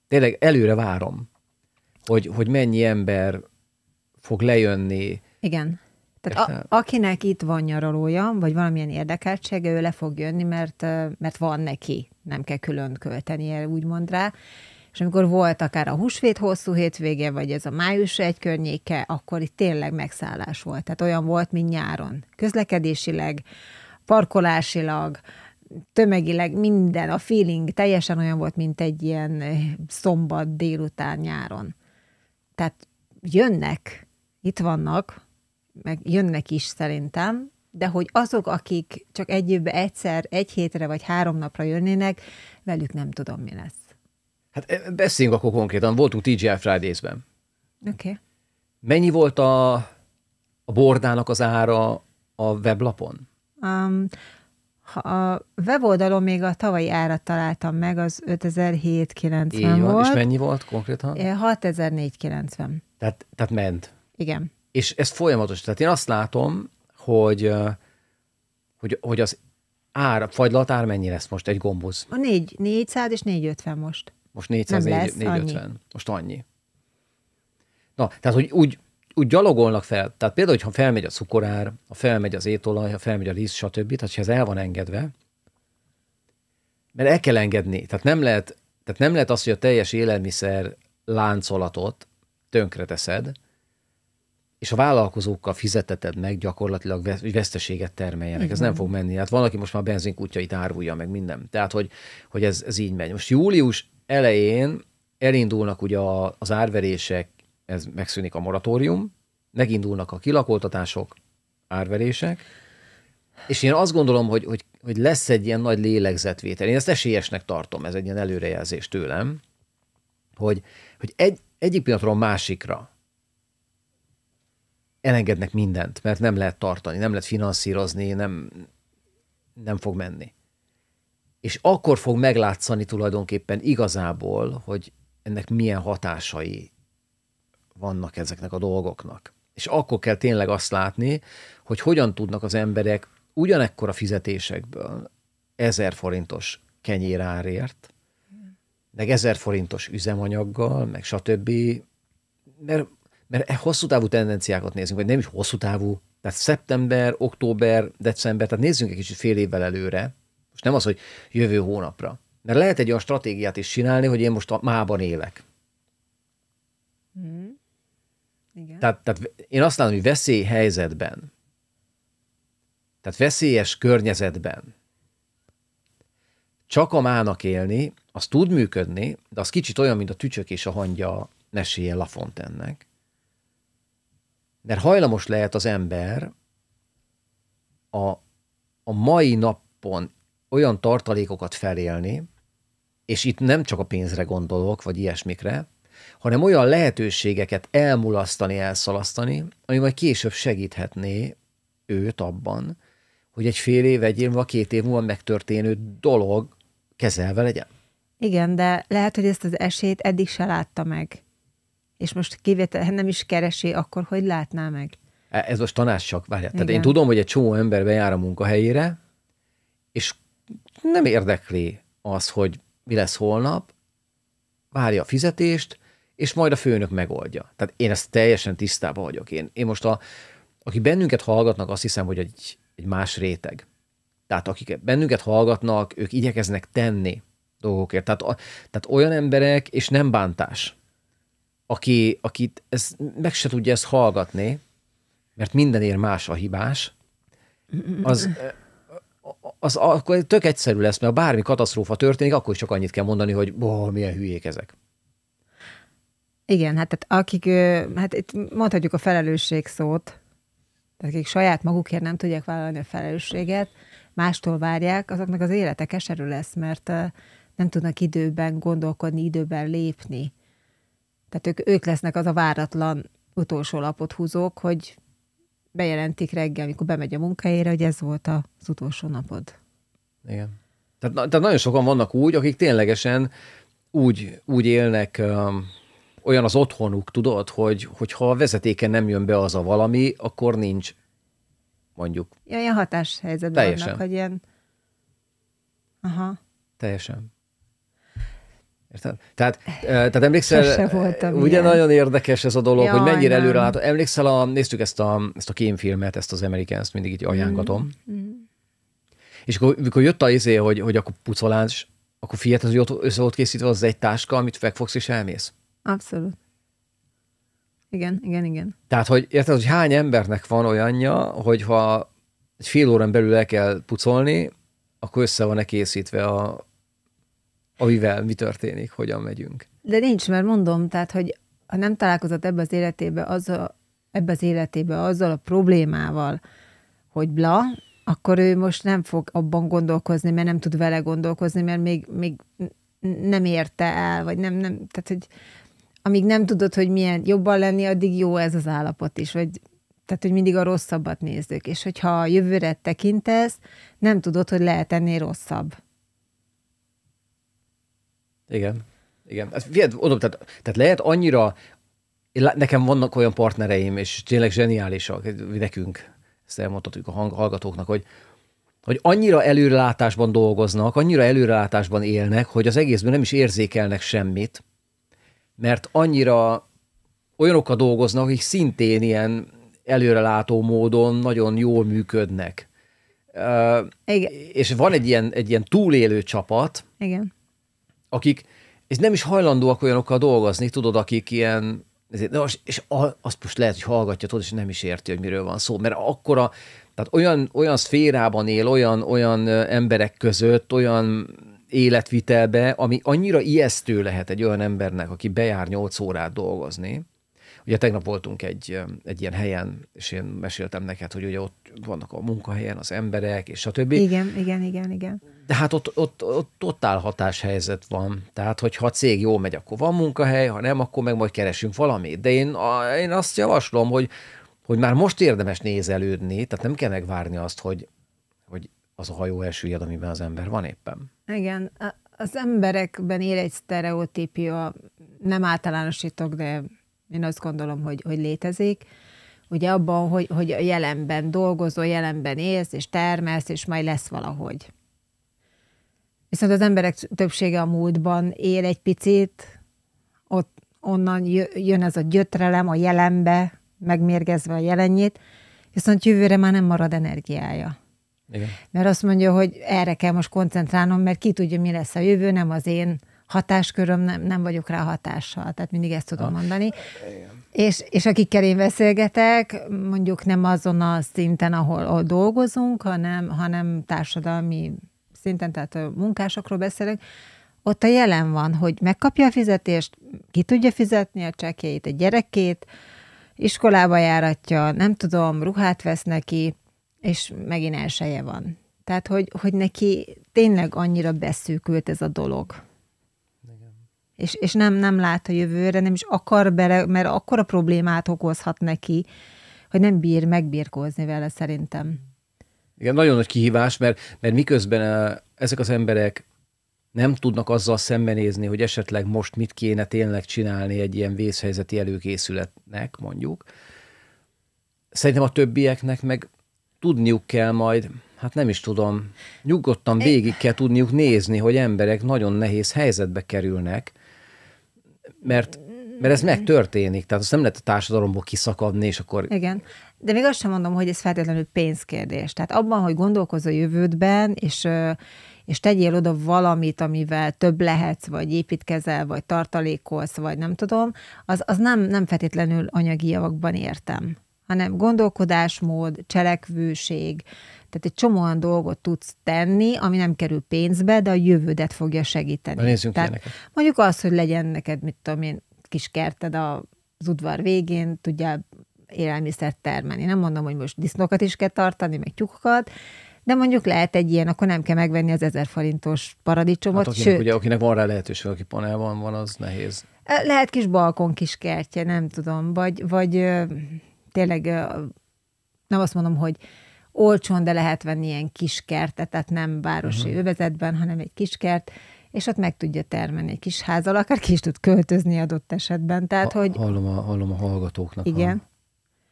S1: Tényleg előre várom, hogy, hogy mennyi ember fog lejönni.
S2: Igen. Tehát a, akinek itt van nyaralója, vagy valamilyen érdekeltsége, ő le fog jönni, mert, mert van neki, nem kell külön költenie, úgymond rá. És amikor volt akár a húsvét hosszú hétvége, vagy ez a május egy környéke, akkor itt tényleg megszállás volt. Tehát olyan volt, mint nyáron. Közlekedésileg, parkolásilag, tömegileg minden, a feeling teljesen olyan volt, mint egy ilyen szombat délután nyáron. Tehát jönnek, itt vannak, meg jönnek is szerintem, de hogy azok, akik csak egy évben egyszer, egy hétre vagy három napra jönnének, velük nem tudom, mi lesz.
S1: Hát e, beszéljünk akkor konkrétan. Voltunk TGI Fridays-ben.
S2: Oké. Okay.
S1: Mennyi volt a, a bordának az ára a weblapon?
S2: Um, a weboldalon még a tavalyi árat találtam meg, az 5007,90
S1: Így van.
S2: volt.
S1: És mennyi volt konkrétan?
S2: Eh, 6490.
S1: Tehát, tehát ment.
S2: Igen.
S1: És ez folyamatos. Tehát én azt látom, hogy, hogy, hogy az ár, fagylatár mennyi lesz most egy gomboz?
S2: A 4, 400 és 450 most.
S1: Most 400,
S2: Nem
S1: 4,
S2: lesz
S1: 450. Most annyi. Na, tehát, hogy úgy, úgy gyalogolnak fel. Tehát például, hogyha felmegy a cukorár, ha felmegy az étolaj, ha felmegy a rizs, stb. Tehát, ha ez el van engedve, mert el kell engedni. Tehát nem lehet, tehát nem lehet az, hogy a teljes élelmiszer láncolatot tönkreteszed, és a vállalkozókkal fizeteted meg gyakorlatilag hogy veszteséget termeljenek. Igen. Ez nem fog menni. Hát van, aki most már benzinkutyait árulja, meg minden. Tehát, hogy, hogy ez, ez így megy. Most július elején elindulnak ugye az árverések, ez megszűnik a moratórium, megindulnak a kilakoltatások, árverések, és én azt gondolom, hogy, hogy, hogy lesz egy ilyen nagy lélegzetvétel. Én ezt esélyesnek tartom, ez egy ilyen előrejelzés tőlem, hogy, hogy egy, egyik pillanatról másikra elengednek mindent, mert nem lehet tartani, nem lehet finanszírozni, nem, nem fog menni. És akkor fog meglátszani tulajdonképpen igazából, hogy ennek milyen hatásai vannak ezeknek a dolgoknak. És akkor kell tényleg azt látni, hogy hogyan tudnak az emberek ugyanekkor a fizetésekből ezer forintos kenyérárért, meg ezer forintos üzemanyaggal, meg stb. Mert, mert e hosszú távú tendenciákat nézünk, vagy nem is hosszú távú, tehát szeptember, október, december, tehát nézzünk egy kicsit fél évvel előre, most nem az, hogy jövő hónapra. Mert lehet egy olyan stratégiát is csinálni, hogy én most a mában élek. Mm. Igen. Tehát, tehát én azt látom, hogy veszélyhelyzetben, tehát veszélyes környezetben csak a mának élni, az tud működni, de az kicsit olyan, mint a tücsök és a hangya meséje Lafontennek. Mert hajlamos lehet az ember a, a mai napon olyan tartalékokat felélni, és itt nem csak a pénzre gondolok, vagy ilyesmikre, hanem olyan lehetőségeket elmulasztani, elszalasztani, ami majd később segíthetné őt abban, hogy egy fél év, egy év, vagy két év múlva megtörténő dolog kezelve legyen.
S2: Igen, de lehet, hogy ezt az esélyt eddig se látta meg. És most kivétel, nem is keresi, akkor hogy látná meg?
S1: E, ez most tanács csak, várjál. Tehát én tudom, hogy egy csomó ember bejár a munkahelyére, és nem érdekli az, hogy mi lesz holnap, várja a fizetést, és majd a főnök megoldja. Tehát én ezt teljesen tisztában vagyok. Én, én most, a, aki bennünket hallgatnak, azt hiszem, hogy egy, egy más réteg. Tehát akik bennünket hallgatnak, ők igyekeznek tenni dolgokért. Tehát, tehát olyan emberek, és nem bántás, aki, akit ez, meg se tudja ezt hallgatni, mert mindenért más a hibás, az, az akkor tök egyszerű lesz, mert ha bármi katasztrófa történik, akkor is csak annyit kell mondani, hogy boh, milyen hülyék ezek.
S2: Igen, hát tehát akik, hát itt mondhatjuk a felelősség szót, tehát akik saját magukért nem tudják vállalni a felelősséget, mástól várják, azoknak az élete keserű lesz, mert nem tudnak időben gondolkodni, időben lépni. Tehát ők, ők lesznek az a váratlan utolsó lapot húzók, hogy bejelentik reggel, amikor bemegy a munkahelyére, hogy ez volt az utolsó napod.
S1: Igen. Tehát, tehát nagyon sokan vannak úgy, akik ténylegesen úgy, úgy élnek, um, olyan az otthonuk, tudod, hogy, hogy ha a vezetéken nem jön be az a valami, akkor nincs, mondjuk.
S2: Ja, ilyen hatáshelyzetben Teljesen. vannak, hogy ilyen... Aha.
S1: Teljesen. Érted? Tehát, tehát emlékszel,
S2: voltam
S1: ugye ilyen. nagyon érdekes ez a dolog, Jaj, hogy mennyire előre látod. Emlékszel, a, néztük ezt a, ezt a kémfilmet, ezt az Americans, mindig így ajánlatom. Mm. Mm. És akkor, amikor jött a izé, hogy, hogy akkor pucolás, akkor fiat, hogy ott össze volt készítve az egy táska, amit megfogsz és elmész.
S2: Abszolút. Igen, igen, igen.
S1: Tehát, hogy érted, hogy hány embernek van olyanja, hogy ha egy fél órán belül el kell pucolni, akkor össze van-e készítve a, amivel mi történik, hogyan megyünk.
S2: De nincs, mert mondom, tehát, hogy ha nem találkozott ebbe az életébe, azzal, ebbe az életébe azzal a problémával, hogy bla, akkor ő most nem fog abban gondolkozni, mert nem tud vele gondolkozni, mert még, még nem érte el, vagy nem, nem, tehát, hogy amíg nem tudod, hogy milyen jobban lenni, addig jó ez az állapot is, vagy tehát, hogy mindig a rosszabbat nézzük, és hogyha a jövőre tekintesz, nem tudod, hogy lehet ennél rosszabb.
S1: Igen. Igen. Ez, oda, tehát, tehát lehet annyira, nekem vannak olyan partnereim, és tényleg zseniálisak, nekünk, ezt elmondhatjuk a hallgatóknak, hogy, hogy annyira előrelátásban dolgoznak, annyira előrelátásban élnek, hogy az egészben nem is érzékelnek semmit, mert annyira olyanokkal dolgoznak, akik szintén ilyen előrelátó módon nagyon jól működnek. Igen. És van egy ilyen, egy ilyen túlélő csapat,
S2: Igen
S1: akik és nem is hajlandóak olyanokkal dolgozni, tudod, akik ilyen, ezért, és azt most lehet, hogy hallgatja, tudod, és nem is érti, hogy miről van szó, mert akkora, tehát olyan, olyan szférában él, olyan, olyan emberek között, olyan életvitelbe, ami annyira ijesztő lehet egy olyan embernek, aki bejár 8 órát dolgozni. Ugye tegnap voltunk egy, egy ilyen helyen, és én meséltem neked, hogy ugye ott vannak a munkahelyen az emberek, és stb.
S2: Igen, igen, igen, igen.
S1: De hát ott, ott, ott totál hatáshelyzet van. Tehát, hogyha a cég jól megy, akkor van munkahely, ha nem, akkor meg majd keresünk valamit. De én, a, én azt javaslom, hogy, hogy már most érdemes nézelődni, tehát nem kell megvárni azt, hogy, hogy az a hajó elsüllyed, amiben az ember van éppen.
S2: Igen, az emberekben él egy sztereotípia, nem általánosítok, de én azt gondolom, hogy, hogy létezik. Ugye abban, hogy, hogy a jelenben dolgozol, jelenben élsz, és termelsz, és majd lesz valahogy. Viszont az emberek többsége a múltban él egy picit, ott onnan jön ez a gyötrelem a jelenbe, megmérgezve a jelenjét, viszont jövőre már nem marad energiája. Igen. Mert azt mondja, hogy erre kell most koncentrálnom, mert ki tudja, mi lesz a jövő, nem az én hatásköröm, nem, nem vagyok rá hatással. Tehát mindig ezt tudom ha. mondani. És, és akikkel én beszélgetek, mondjuk nem azon a szinten, ahol, ahol dolgozunk, hanem, hanem társadalmi szinten, tehát a munkásokról beszélek, ott a jelen van, hogy megkapja a fizetést, ki tudja fizetni a csekjeit, a gyerekét, iskolába járatja, nem tudom, ruhát vesz neki, és megint elseje van. Tehát, hogy, hogy neki tényleg annyira beszűkült ez a dolog. Igen. És, és nem, nem lát a jövőre, nem is akar bele, mert akkor a problémát okozhat neki, hogy nem bír megbírkózni vele szerintem.
S1: Igen, nagyon nagy kihívás, mert, mert miközben ezek az emberek nem tudnak azzal szembenézni, hogy esetleg most mit kéne tényleg csinálni egy ilyen vészhelyzeti előkészületnek, mondjuk. Szerintem a többieknek meg tudniuk kell majd, hát nem is tudom, nyugodtan végig kell tudniuk nézni, hogy emberek nagyon nehéz helyzetbe kerülnek, mert, mert ez megtörténik, tehát azt nem lehet a társadalomból kiszakadni, és akkor...
S2: Igen, de még azt sem mondom, hogy ez feltétlenül pénzkérdés. Tehát abban, hogy gondolkozz a jövődben, és és tegyél oda valamit, amivel több lehetsz, vagy építkezel, vagy tartalékolsz, vagy nem tudom, az, az nem, nem feltétlenül anyagi javakban értem hanem gondolkodásmód, cselekvőség, tehát egy csomó olyan dolgot tudsz tenni, ami nem kerül pénzbe, de a jövődet fogja segíteni.
S1: Nézzünk
S2: tehát mondjuk az, hogy legyen neked, mit tudom én, kis kerted az udvar végén, tudjál élelmiszert termelni. Nem mondom, hogy most disznókat is kell tartani, meg tyúkokat, de mondjuk lehet egy ilyen, akkor nem kell megvenni az ezer forintos paradicsomot. Hát
S1: akinek, sőt, ugye, akinek van rá lehetőség, aki panel van, van, az nehéz.
S2: Lehet kis balkon, kis kertje, nem tudom, vagy, vagy tényleg nem azt mondom, hogy olcsón, de lehet venni ilyen kis kertet, tehát nem városi uh-huh. övezetben, hanem egy kis kert, és ott meg tudja termelni egy kis házal, akár ki is tud költözni adott esetben. Tehát,
S1: ha,
S2: hogy...
S1: Hallom a, hallom a hallgatóknak,
S2: Igen.
S1: A,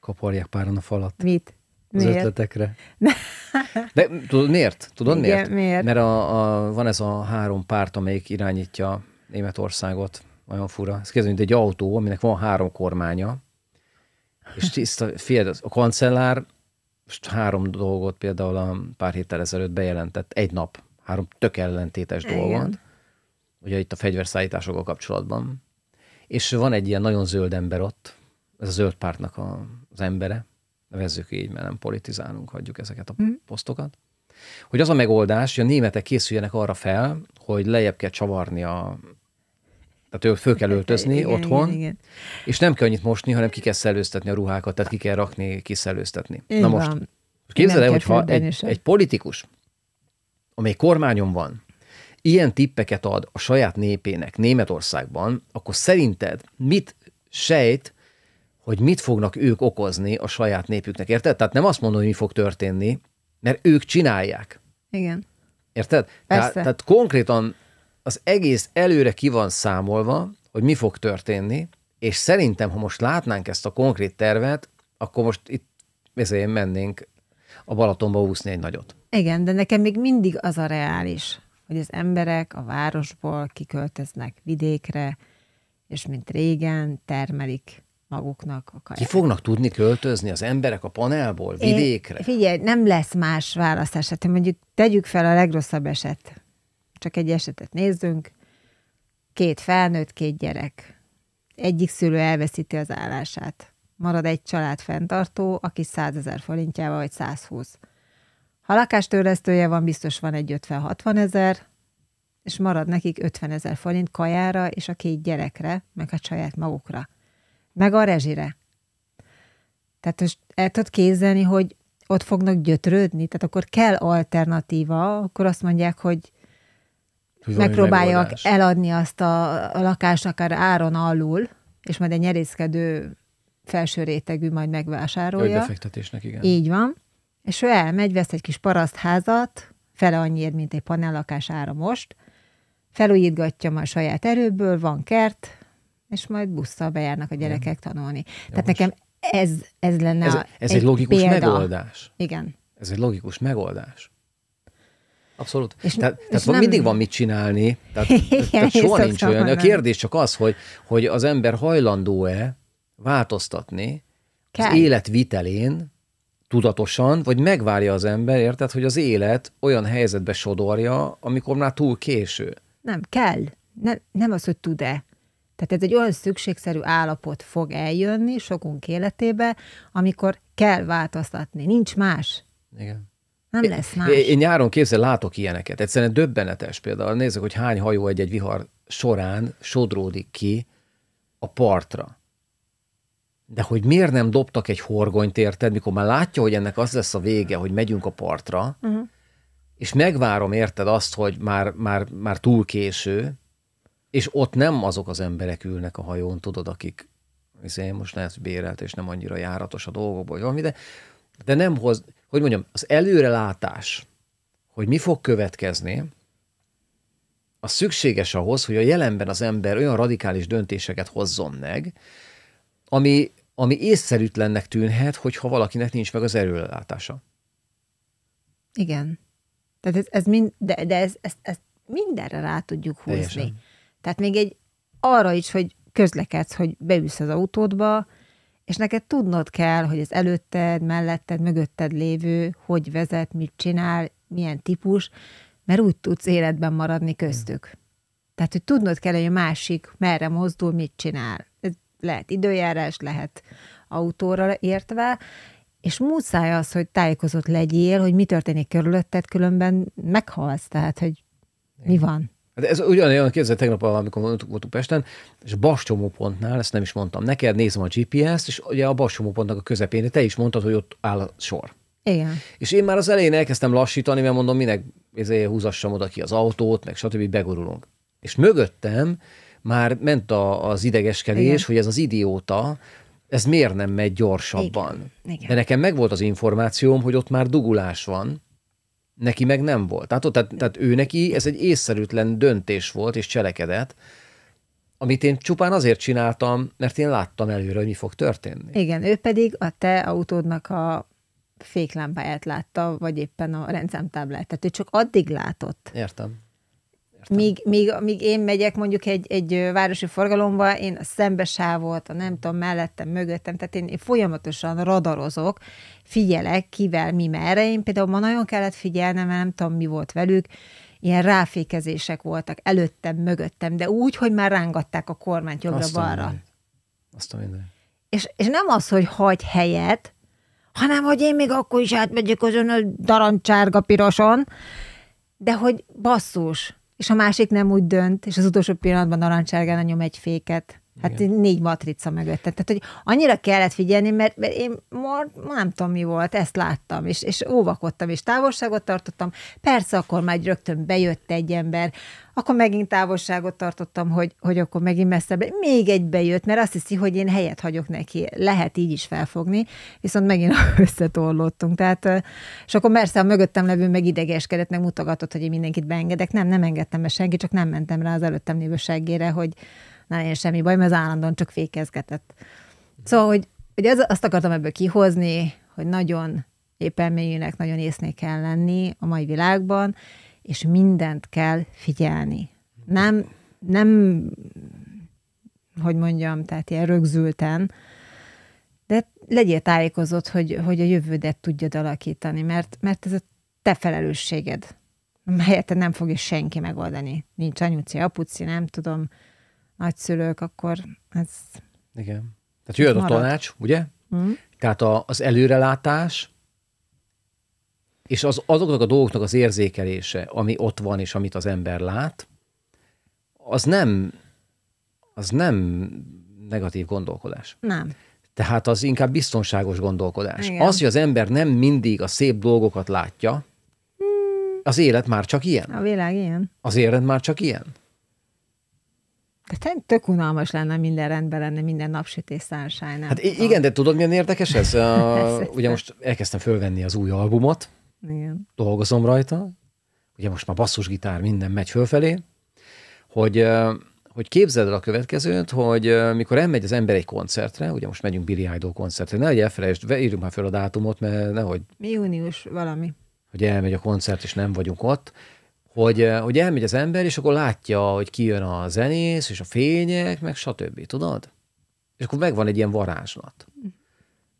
S1: kaparják páran a falat.
S2: Mit?
S1: Az miért? ötletekre. De tudod miért? Tudod
S2: Igen,
S1: miért?
S2: miért?
S1: Mert a, a, van ez a három párt, amelyik irányítja Németországot. Nagyon fura. Ez kezdve, mint egy autó, aminek van három kormánya, és tiszta, figyelj, a kancellár most három dolgot például a pár héttel ezelőtt bejelentett, egy nap, három tök ellentétes dolgot, ugye itt a fegyverszállításokkal kapcsolatban. És van egy ilyen nagyon zöld ember ott, ez a zöld pártnak a, az embere, nevezzük így, mert nem politizálunk, hagyjuk ezeket a mm. posztokat, hogy az a megoldás, hogy a németek készüljenek arra fel, hogy lejjebb kell csavarni a tehát ő föl kell öltözni igen, otthon, igen, igen. és nem kell annyit mosni, hanem ki kell szellőztetni a ruhákat, tehát ki kell rakni, kiszellőztetni.
S2: Na most,
S1: képzeld el, hogyha egy, egy politikus, amely kormányon van, ilyen tippeket ad a saját népének Németországban, akkor szerinted mit sejt, hogy mit fognak ők okozni a saját népüknek, érted? Tehát nem azt mondom, hogy mi fog történni, mert ők csinálják.
S2: Igen.
S1: Érted? Tehát, tehát konkrétan az egész előre ki van számolva, hogy mi fog történni, és szerintem, ha most látnánk ezt a konkrét tervet, akkor most itt ezért mennénk a Balatonba úszni egy nagyot.
S2: Igen, de nekem még mindig az a reális, hogy az emberek a városból kiköltöznek vidékre, és mint régen termelik maguknak a kaját.
S1: Ki fognak tudni költözni az emberek a panelból, vidékre? Én,
S2: figyelj, nem lesz más választás. Hát mondjuk tegyük fel a legrosszabb eset csak egy esetet nézzünk, két felnőtt, két gyerek. Egyik szülő elveszíti az állását. Marad egy család fenntartó, aki 100 ezer forintjával vagy 120. Ha lakástörlesztője van, biztos van egy 50-60 ezer, és marad nekik 50 ezer forint kajára és a két gyerekre, meg a saját magukra. Meg a rezsire. Tehát most el tudod kézelni, hogy ott fognak gyötrődni, tehát akkor kell alternatíva, akkor azt mondják, hogy, hogy megpróbálják megoldás. eladni azt a, a lakást akár áron alul, és majd egy nyerészkedő felső rétegű majd megvásárolja.
S1: Egy befektetésnek, igen.
S2: Így van. És ő elmegy, vesz egy kis parasztházat, fele annyiért, mint egy panellakás ára most, felújítgatja a saját erőből, van kert, és majd busszal bejárnak a gyerekek tanulni. Jó, Tehát nekem ez, ez lenne
S1: ez,
S2: a,
S1: ez egy, egy logikus példa. megoldás.
S2: Igen.
S1: Ez egy logikus megoldás. Abszolút. És, tehát és tehát nem... mindig van mit csinálni, tehát, Igen, tehát soha nincs olyan. A kérdés csak az, hogy, hogy az ember hajlandó-e változtatni Kell. az életvitelén tudatosan, vagy megvárja az ember, érted, hogy az élet olyan helyzetbe sodorja, amikor már túl késő.
S2: Nem, kell. Ne, nem az, hogy tud-e. Tehát ez egy olyan szükségszerű állapot fog eljönni sokunk életébe, amikor kell változtatni. Nincs más.
S1: Igen.
S2: Nem lesz más.
S1: Én, én nyáron képzel, látok ilyeneket. Egyszerűen döbbenetes például. Nézzük, hogy hány hajó egy-egy vihar során sodródik ki a partra. De hogy miért nem dobtak egy horgonyt, érted, mikor már látja, hogy ennek az lesz a vége, hogy megyünk a partra, uh-huh. és megvárom, érted, azt, hogy már, már, már túl késő, és ott nem azok az emberek ülnek a hajón, tudod, akik én most lehet bérelt, és nem annyira járatos a dolgokból, vagy valami, de, de nem hoz, hogy mondjam, az előrelátás, hogy mi fog következni, az szükséges ahhoz, hogy a jelenben az ember olyan radikális döntéseket hozzon meg, ami, ami észszerűtlennek tűnhet, hogyha valakinek nincs meg az előrelátása.
S2: Igen. Tehát ez, ez mind, de, de ez, ez, ez mindenre rá tudjuk húzni. Teljesen. Tehát még egy arra is, hogy közlekedsz, hogy beülsz az autódba, és neked tudnod kell, hogy az előtted, melletted, mögötted lévő, hogy vezet, mit csinál, milyen típus, mert úgy tudsz életben maradni köztük. Tehát, hogy tudnod kell, hogy a másik merre mozdul, mit csinál. Lehet időjárás, lehet autóra értve, és muszáj az, hogy tájékozott legyél, hogy mi történik körülötted, különben meghalsz, tehát, hogy mi van.
S1: Hát ez ugyanolyan, képzeld tegnap, amikor voltunk Pesten, és bascsomópontnál, ezt nem is mondtam neked, nézem a GPS-t, és ugye a bascsomópontnak a közepén, de te is mondtad, hogy ott áll a sor.
S2: Igen.
S1: És én már az elején elkezdtem lassítani, mert mondom, minek ezért húzassam oda ki az autót, meg stb. begurulunk. És mögöttem már ment a, az idegeskedés, Igen. hogy ez az idióta, ez miért nem megy gyorsabban. Igen. Igen. De nekem megvolt az információm, hogy ott már dugulás van, Neki meg nem volt. Tehát, tehát, tehát ő neki ez egy észszerűtlen döntés volt és cselekedet, amit én csupán azért csináltam, mert én láttam előre, hogy mi fog történni.
S2: Igen, ő pedig a te autódnak a féklámpáját látta, vagy éppen a rendszámtáblát. Tehát ő csak addig látott.
S1: Értem.
S2: Míg, míg, míg én megyek mondjuk egy, egy városi forgalomba, én a szembesávot, a nem tudom, mellettem, mögöttem, tehát én, én folyamatosan radarozok, figyelek, kivel, mi merre. Én például ma nagyon kellett figyelnem, mert nem tudom, mi volt velük, ilyen ráfékezések voltak előttem, mögöttem, de úgy, hogy már rángatták a kormányt jobbra-balra.
S1: Azt a minden.
S2: És, és nem az, hogy hagy helyet, hanem hogy én még akkor is átmegyek azon a darancsárga piroson, de hogy basszus, és a másik nem úgy dönt, és az utolsó pillanatban narancsárgán nyom egy féket. Hát Igen. négy matrica mögött. Tehát, hogy annyira kellett figyelni, mert, mert én ma nem tudom, mi volt, ezt láttam, és, és óvakodtam, és távolságot tartottam. Persze, akkor már rögtön bejött egy ember, akkor megint távolságot tartottam, hogy, hogy akkor megint messzebb. Még egy bejött, mert azt hiszi, hogy én helyet hagyok neki. Lehet így is felfogni, viszont megint összetorlódtunk. Tehát, és akkor persze a mögöttem levő meg idegeskedett, meg mutogatott, hogy én mindenkit beengedek. Nem, nem engedtem be senki, csak nem mentem rá az előttem lévő seggére, hogy na én semmi baj, mert az állandóan csak fékezgetett. Szóval, hogy, hogy az, azt akartam ebből kihozni, hogy nagyon épelmélyűnek, nagyon észnék kell lenni a mai világban, és mindent kell figyelni. Nem, nem, hogy mondjam, tehát ilyen rögzülten, de legyél tájékozott, hogy, hogy a jövődet tudjad alakítani, mert, mert ez a te felelősséged, melyet nem fogja senki megoldani. Nincs anyuci, apuci, nem tudom, nagyszülők, akkor ez...
S1: Igen. Tehát jöjjön a tanács, ugye?
S2: Mm.
S1: Tehát a, az előrelátás, és az, azoknak a dolgoknak az érzékelése, ami ott van, és amit az ember lát, az nem, az nem negatív gondolkodás.
S2: Nem.
S1: Tehát az inkább biztonságos gondolkodás.
S2: Igen.
S1: Az, hogy az ember nem mindig a szép dolgokat látja, az élet már csak ilyen.
S2: A világ ilyen.
S1: Az élet már csak ilyen.
S2: De tök unalmas lenne, minden rendben lenne, minden napsütés sunshine.
S1: Hát igen, de tudod, milyen érdekes ez? Ugye most elkezdtem fölvenni az új albumot,
S2: Igen.
S1: dolgozom rajta, ugye most már basszusgitár, minden megy fölfelé, hogy, hogy képzeld el a következőt, hogy mikor elmegy az ember egy koncertre, ugye most megyünk Billy Idol koncertre, nehogy elfelejtsd, írjuk már föl a dátumot, mert nehogy
S2: Mi június valami.
S1: hogy elmegy a koncert, és nem vagyunk ott, hogy, ö, hogy elmegy az ember, és akkor látja, hogy kijön a zenész, és a fények, meg stb. Tudod? És akkor megvan egy ilyen varázslat.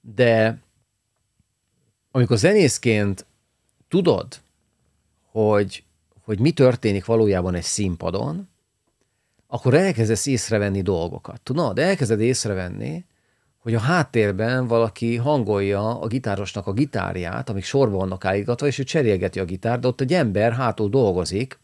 S1: De amikor zenészként tudod, hogy, hogy mi történik valójában egy színpadon, akkor elkezdesz észrevenni dolgokat. Tudod? Elkezded észrevenni, hogy a háttérben valaki hangolja a gitárosnak a gitárját, amik sorban vannak állítgatva, és ő cserélgeti a gitárt, de ott egy ember hátul dolgozik,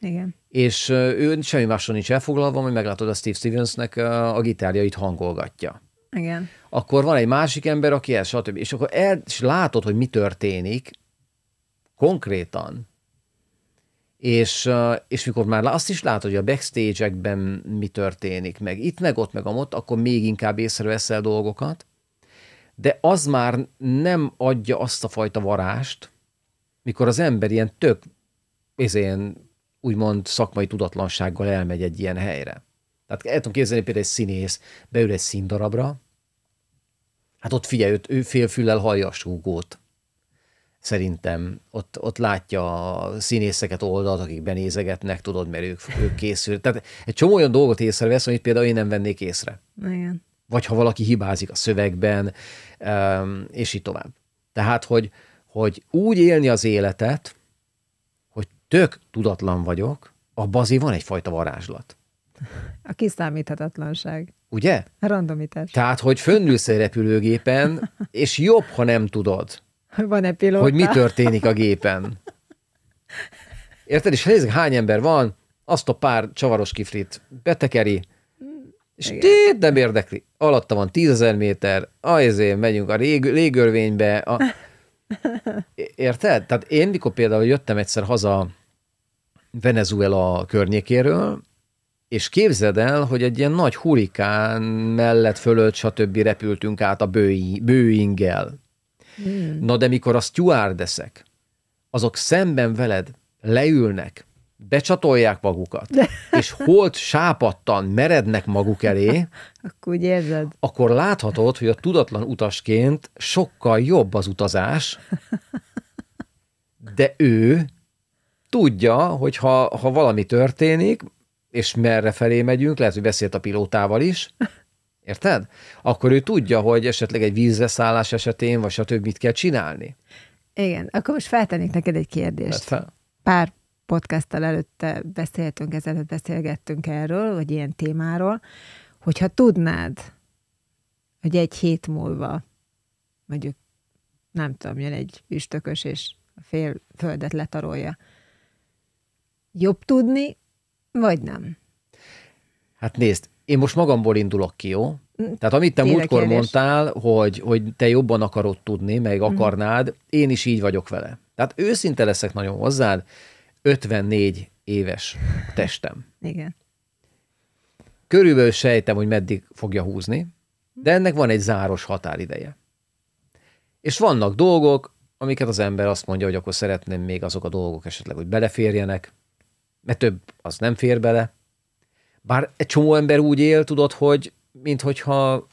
S2: Igen.
S1: és ő semmi mással nincs elfoglalva, hogy meglátod a Steve Stevensnek a gitárjait hangolgatja.
S2: Igen.
S1: Akkor van egy másik ember, aki ez, stb. És akkor el, és látod, hogy mi történik konkrétan. És, és mikor már azt is látod, hogy a backstage-ekben mi történik, meg itt, meg ott, meg amott, akkor még inkább észreveszel dolgokat, de az már nem adja azt a fajta varást, mikor az ember ilyen tök, ilyen úgymond szakmai tudatlansággal elmegy egy ilyen helyre. Tehát el tudom képzelni például egy színész beül egy színdarabra, hát ott figyelj, ő félfüllel hallja a súgót. Szerintem ott, ott látja a színészeket oldalt, akik benézegetnek, tudod, mert ők, ők készül. Tehát egy csomó olyan dolgot észrevesz, amit például én nem vennék észre
S2: Igen.
S1: vagy ha valaki hibázik a szövegben, és így tovább. Tehát, hogy, hogy úgy élni az életet, hogy tök tudatlan vagyok, abban azért van egyfajta varázslat.
S2: A kiszámíthatatlanság.
S1: Ugye?
S2: A randomitás.
S1: Tehát, hogy fönnülsz egy repülőgépen, és jobb, ha nem tudod,
S2: Van-e pilóta?
S1: hogy mi történik a gépen. Érted? És nézzük, hány ember van, azt a pár csavaros kiflit betekeri, és tét nem érdekli. Alatta van tízezer méter, azért megyünk a rég, légörvénybe. A... Érted? Tehát én, mikor például jöttem egyszer haza Venezuela környékéről, és képzeld el, hogy egy ilyen nagy hurikán mellett fölött, stb. repültünk át a Boeing- Boeing-gel.
S2: Hmm.
S1: Na de mikor a stewardessek, azok szemben veled leülnek, becsatolják magukat, és holt sápadtan merednek maguk elé,
S2: Akkor úgy érzed?
S1: akkor láthatod, hogy a tudatlan utasként sokkal jobb az utazás, de ő tudja, hogy ha, ha valami történik, és merre felé megyünk, lehet, hogy beszélt a pilótával is, érted? Akkor ő tudja, hogy esetleg egy vízreszállás esetén, vagy stb. mit kell csinálni.
S2: Igen. Akkor most feltennék neked egy kérdést.
S1: Fel.
S2: pár podcasttal előtte beszéltünk, ezelőtt beszélgettünk erről, vagy ilyen témáról, hogyha tudnád, hogy egy hét múlva, mondjuk, nem tudom, jön egy üstökös, és a fél földet letarolja, jobb tudni, vagy nem?
S1: Hát nézd, én most magamból indulok ki, jó? Tehát amit te
S2: Tényleg
S1: múltkor
S2: kérdés.
S1: mondtál, hogy, hogy te jobban akarod tudni, meg akarnád, én is így vagyok vele. Tehát őszinte leszek nagyon hozzád, 54 éves testem.
S2: Igen.
S1: Körülbelül sejtem, hogy meddig fogja húzni, de ennek van egy záros határideje. És vannak dolgok, amiket az ember azt mondja, hogy akkor szeretném még azok a dolgok esetleg, hogy beleférjenek, mert több az nem fér bele. Bár egy csomó ember úgy él, tudod, hogy minthogyha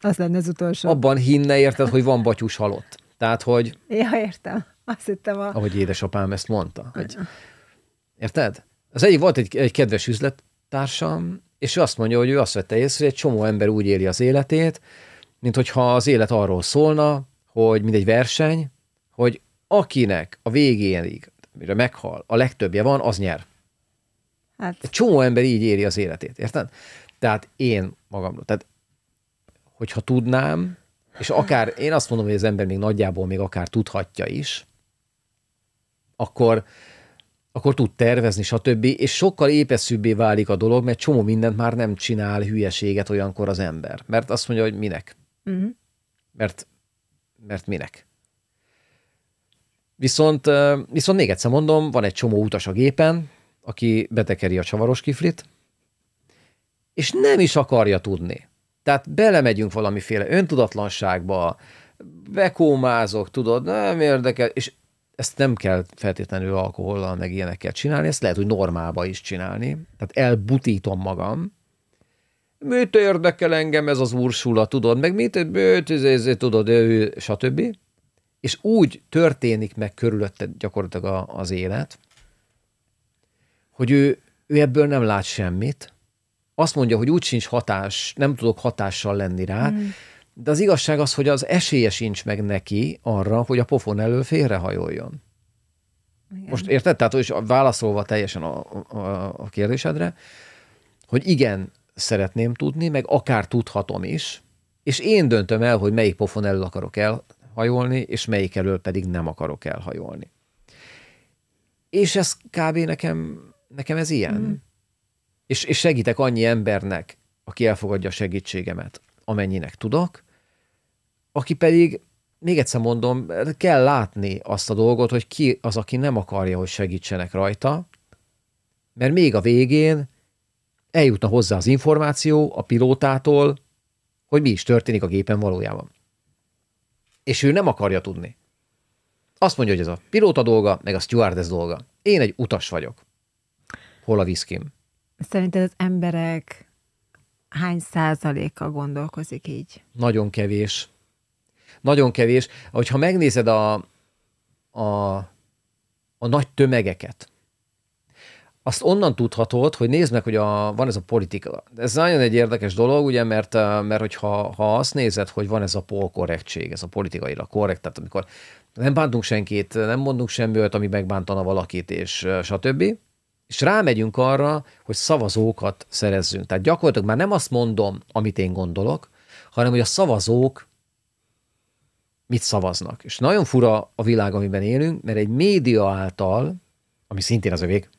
S2: Az lenne az utolsó.
S1: abban hinne, érted, hogy van batyus halott. Tehát, hogy,
S2: Ja, értem. Azt hittem a...
S1: ahogy édesapám ezt mondta, hogy, érted? Az egyik volt egy, egy kedves üzlettársam, és ő azt mondja, hogy ő azt vette észre, hogy egy csomó ember úgy éli az életét, mint hogyha az élet arról szólna, hogy mint egy verseny, hogy akinek a végéig, mire meghal, a legtöbbje van, az nyer.
S2: Hát,
S1: Egy csomó ember így éri az életét, érted? Tehát én magamról, tehát hogyha tudnám, és akár én azt mondom, hogy az ember még nagyjából még akár tudhatja is, akkor, akkor tud tervezni, stb. És sokkal épeszűbbé válik a dolog, mert csomó mindent már nem csinál hülyeséget olyankor az ember. Mert azt mondja, hogy minek.
S2: uh-huh.
S1: Mert, mert minek. Viszont, viszont még egyszer mondom, van egy csomó utas a gépen, aki betekeri a csavaros kiflit, és nem is akarja tudni. Tehát belemegyünk valamiféle öntudatlanságba, bekómázok, tudod, nem érdekel, és ezt nem kell feltétlenül alkohollal, meg ilyenekkel csinálni, ezt lehet, hogy normálba is csinálni. Tehát elbutítom magam. Mit érdekel engem ez az Ursula, tudod, meg mit, mit ez, ez, tudod, ő, stb. És úgy történik meg körülötted gyakorlatilag az élet, hogy ő, ő ebből nem lát semmit, azt mondja, hogy úgy sincs hatás, nem tudok hatással lenni rá, mm. de az igazság az, hogy az esélye sincs meg neki arra, hogy a pofon elől félrehajoljon.
S2: Igen.
S1: Most érted? Tehát, és válaszolva teljesen a, a, a kérdésedre, hogy igen, szeretném tudni, meg akár tudhatom is, és én döntöm el, hogy melyik pofon elől akarok elhajolni, és melyik elől pedig nem akarok elhajolni. És ez kb. nekem, nekem ez ilyen. Mm. És, és segítek annyi embernek, aki elfogadja a segítségemet, amennyinek tudok, aki pedig, még egyszer mondom, kell látni azt a dolgot, hogy ki az, aki nem akarja, hogy segítsenek rajta, mert még a végén eljutna hozzá az információ a pilótától, hogy mi is történik a gépen valójában. És ő nem akarja tudni. Azt mondja, hogy ez a pilóta dolga, meg a stewardess dolga. Én egy utas vagyok. Hol a viszkim?
S2: Szerinted az emberek hány százaléka gondolkozik így?
S1: Nagyon kevés. Nagyon kevés. Hogyha megnézed a, a, a nagy tömegeket, azt onnan tudhatod, hogy nézd meg, hogy a, van ez a politika. Ez nagyon egy érdekes dolog, ugye, mert, mert hogyha ha azt nézed, hogy van ez a polkorrektség, ez a politikailag korrekt, tehát amikor nem bántunk senkit, nem mondunk semmi olyat, ami megbántana valakit, és stb. És rámegyünk arra, hogy szavazókat szerezzünk. Tehát gyakorlatilag már nem azt mondom, amit én gondolok, hanem hogy a szavazók mit szavaznak. És nagyon fura a világ, amiben élünk, mert egy média által, ami szintén az övék,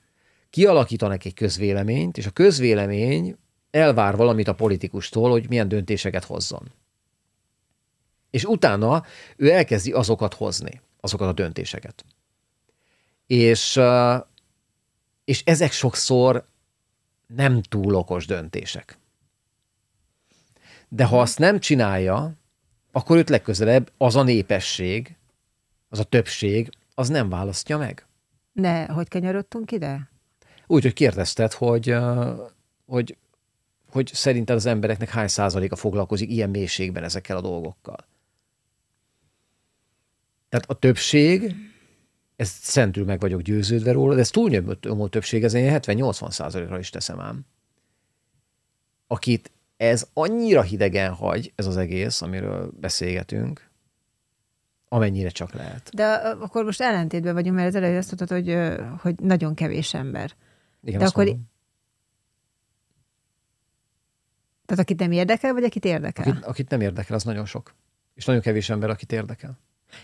S1: kialakítanak egy közvéleményt, és a közvélemény elvár valamit a politikustól, hogy milyen döntéseket hozzon. És utána ő elkezdi azokat hozni, azokat a döntéseket. És, és ezek sokszor nem túl okos döntések. De ha azt nem csinálja, akkor őt legközelebb az a népesség, az a többség, az nem választja meg.
S2: De hogy kanyarodtunk ide?
S1: Úgy, hogy kérdezted, hogy, hogy, hogy szerinted az embereknek hány százaléka foglalkozik ilyen mélységben ezekkel a dolgokkal. Tehát a többség, ez szentül meg vagyok győződve róla, de ez túlnyomó többség, ez én 70-80 százalékra is teszem ám. Akit ez annyira hidegen hagy, ez az egész, amiről beszélgetünk, amennyire csak lehet.
S2: De akkor most ellentétben vagyunk, mert az előbb azt mondtad, hogy, hogy nagyon kevés ember.
S1: Igen,
S2: De akkor
S1: mondom.
S2: Tehát akit nem érdekel, vagy akit érdekel?
S1: Akit, akit nem érdekel, az nagyon sok. És nagyon kevés ember, akit érdekel.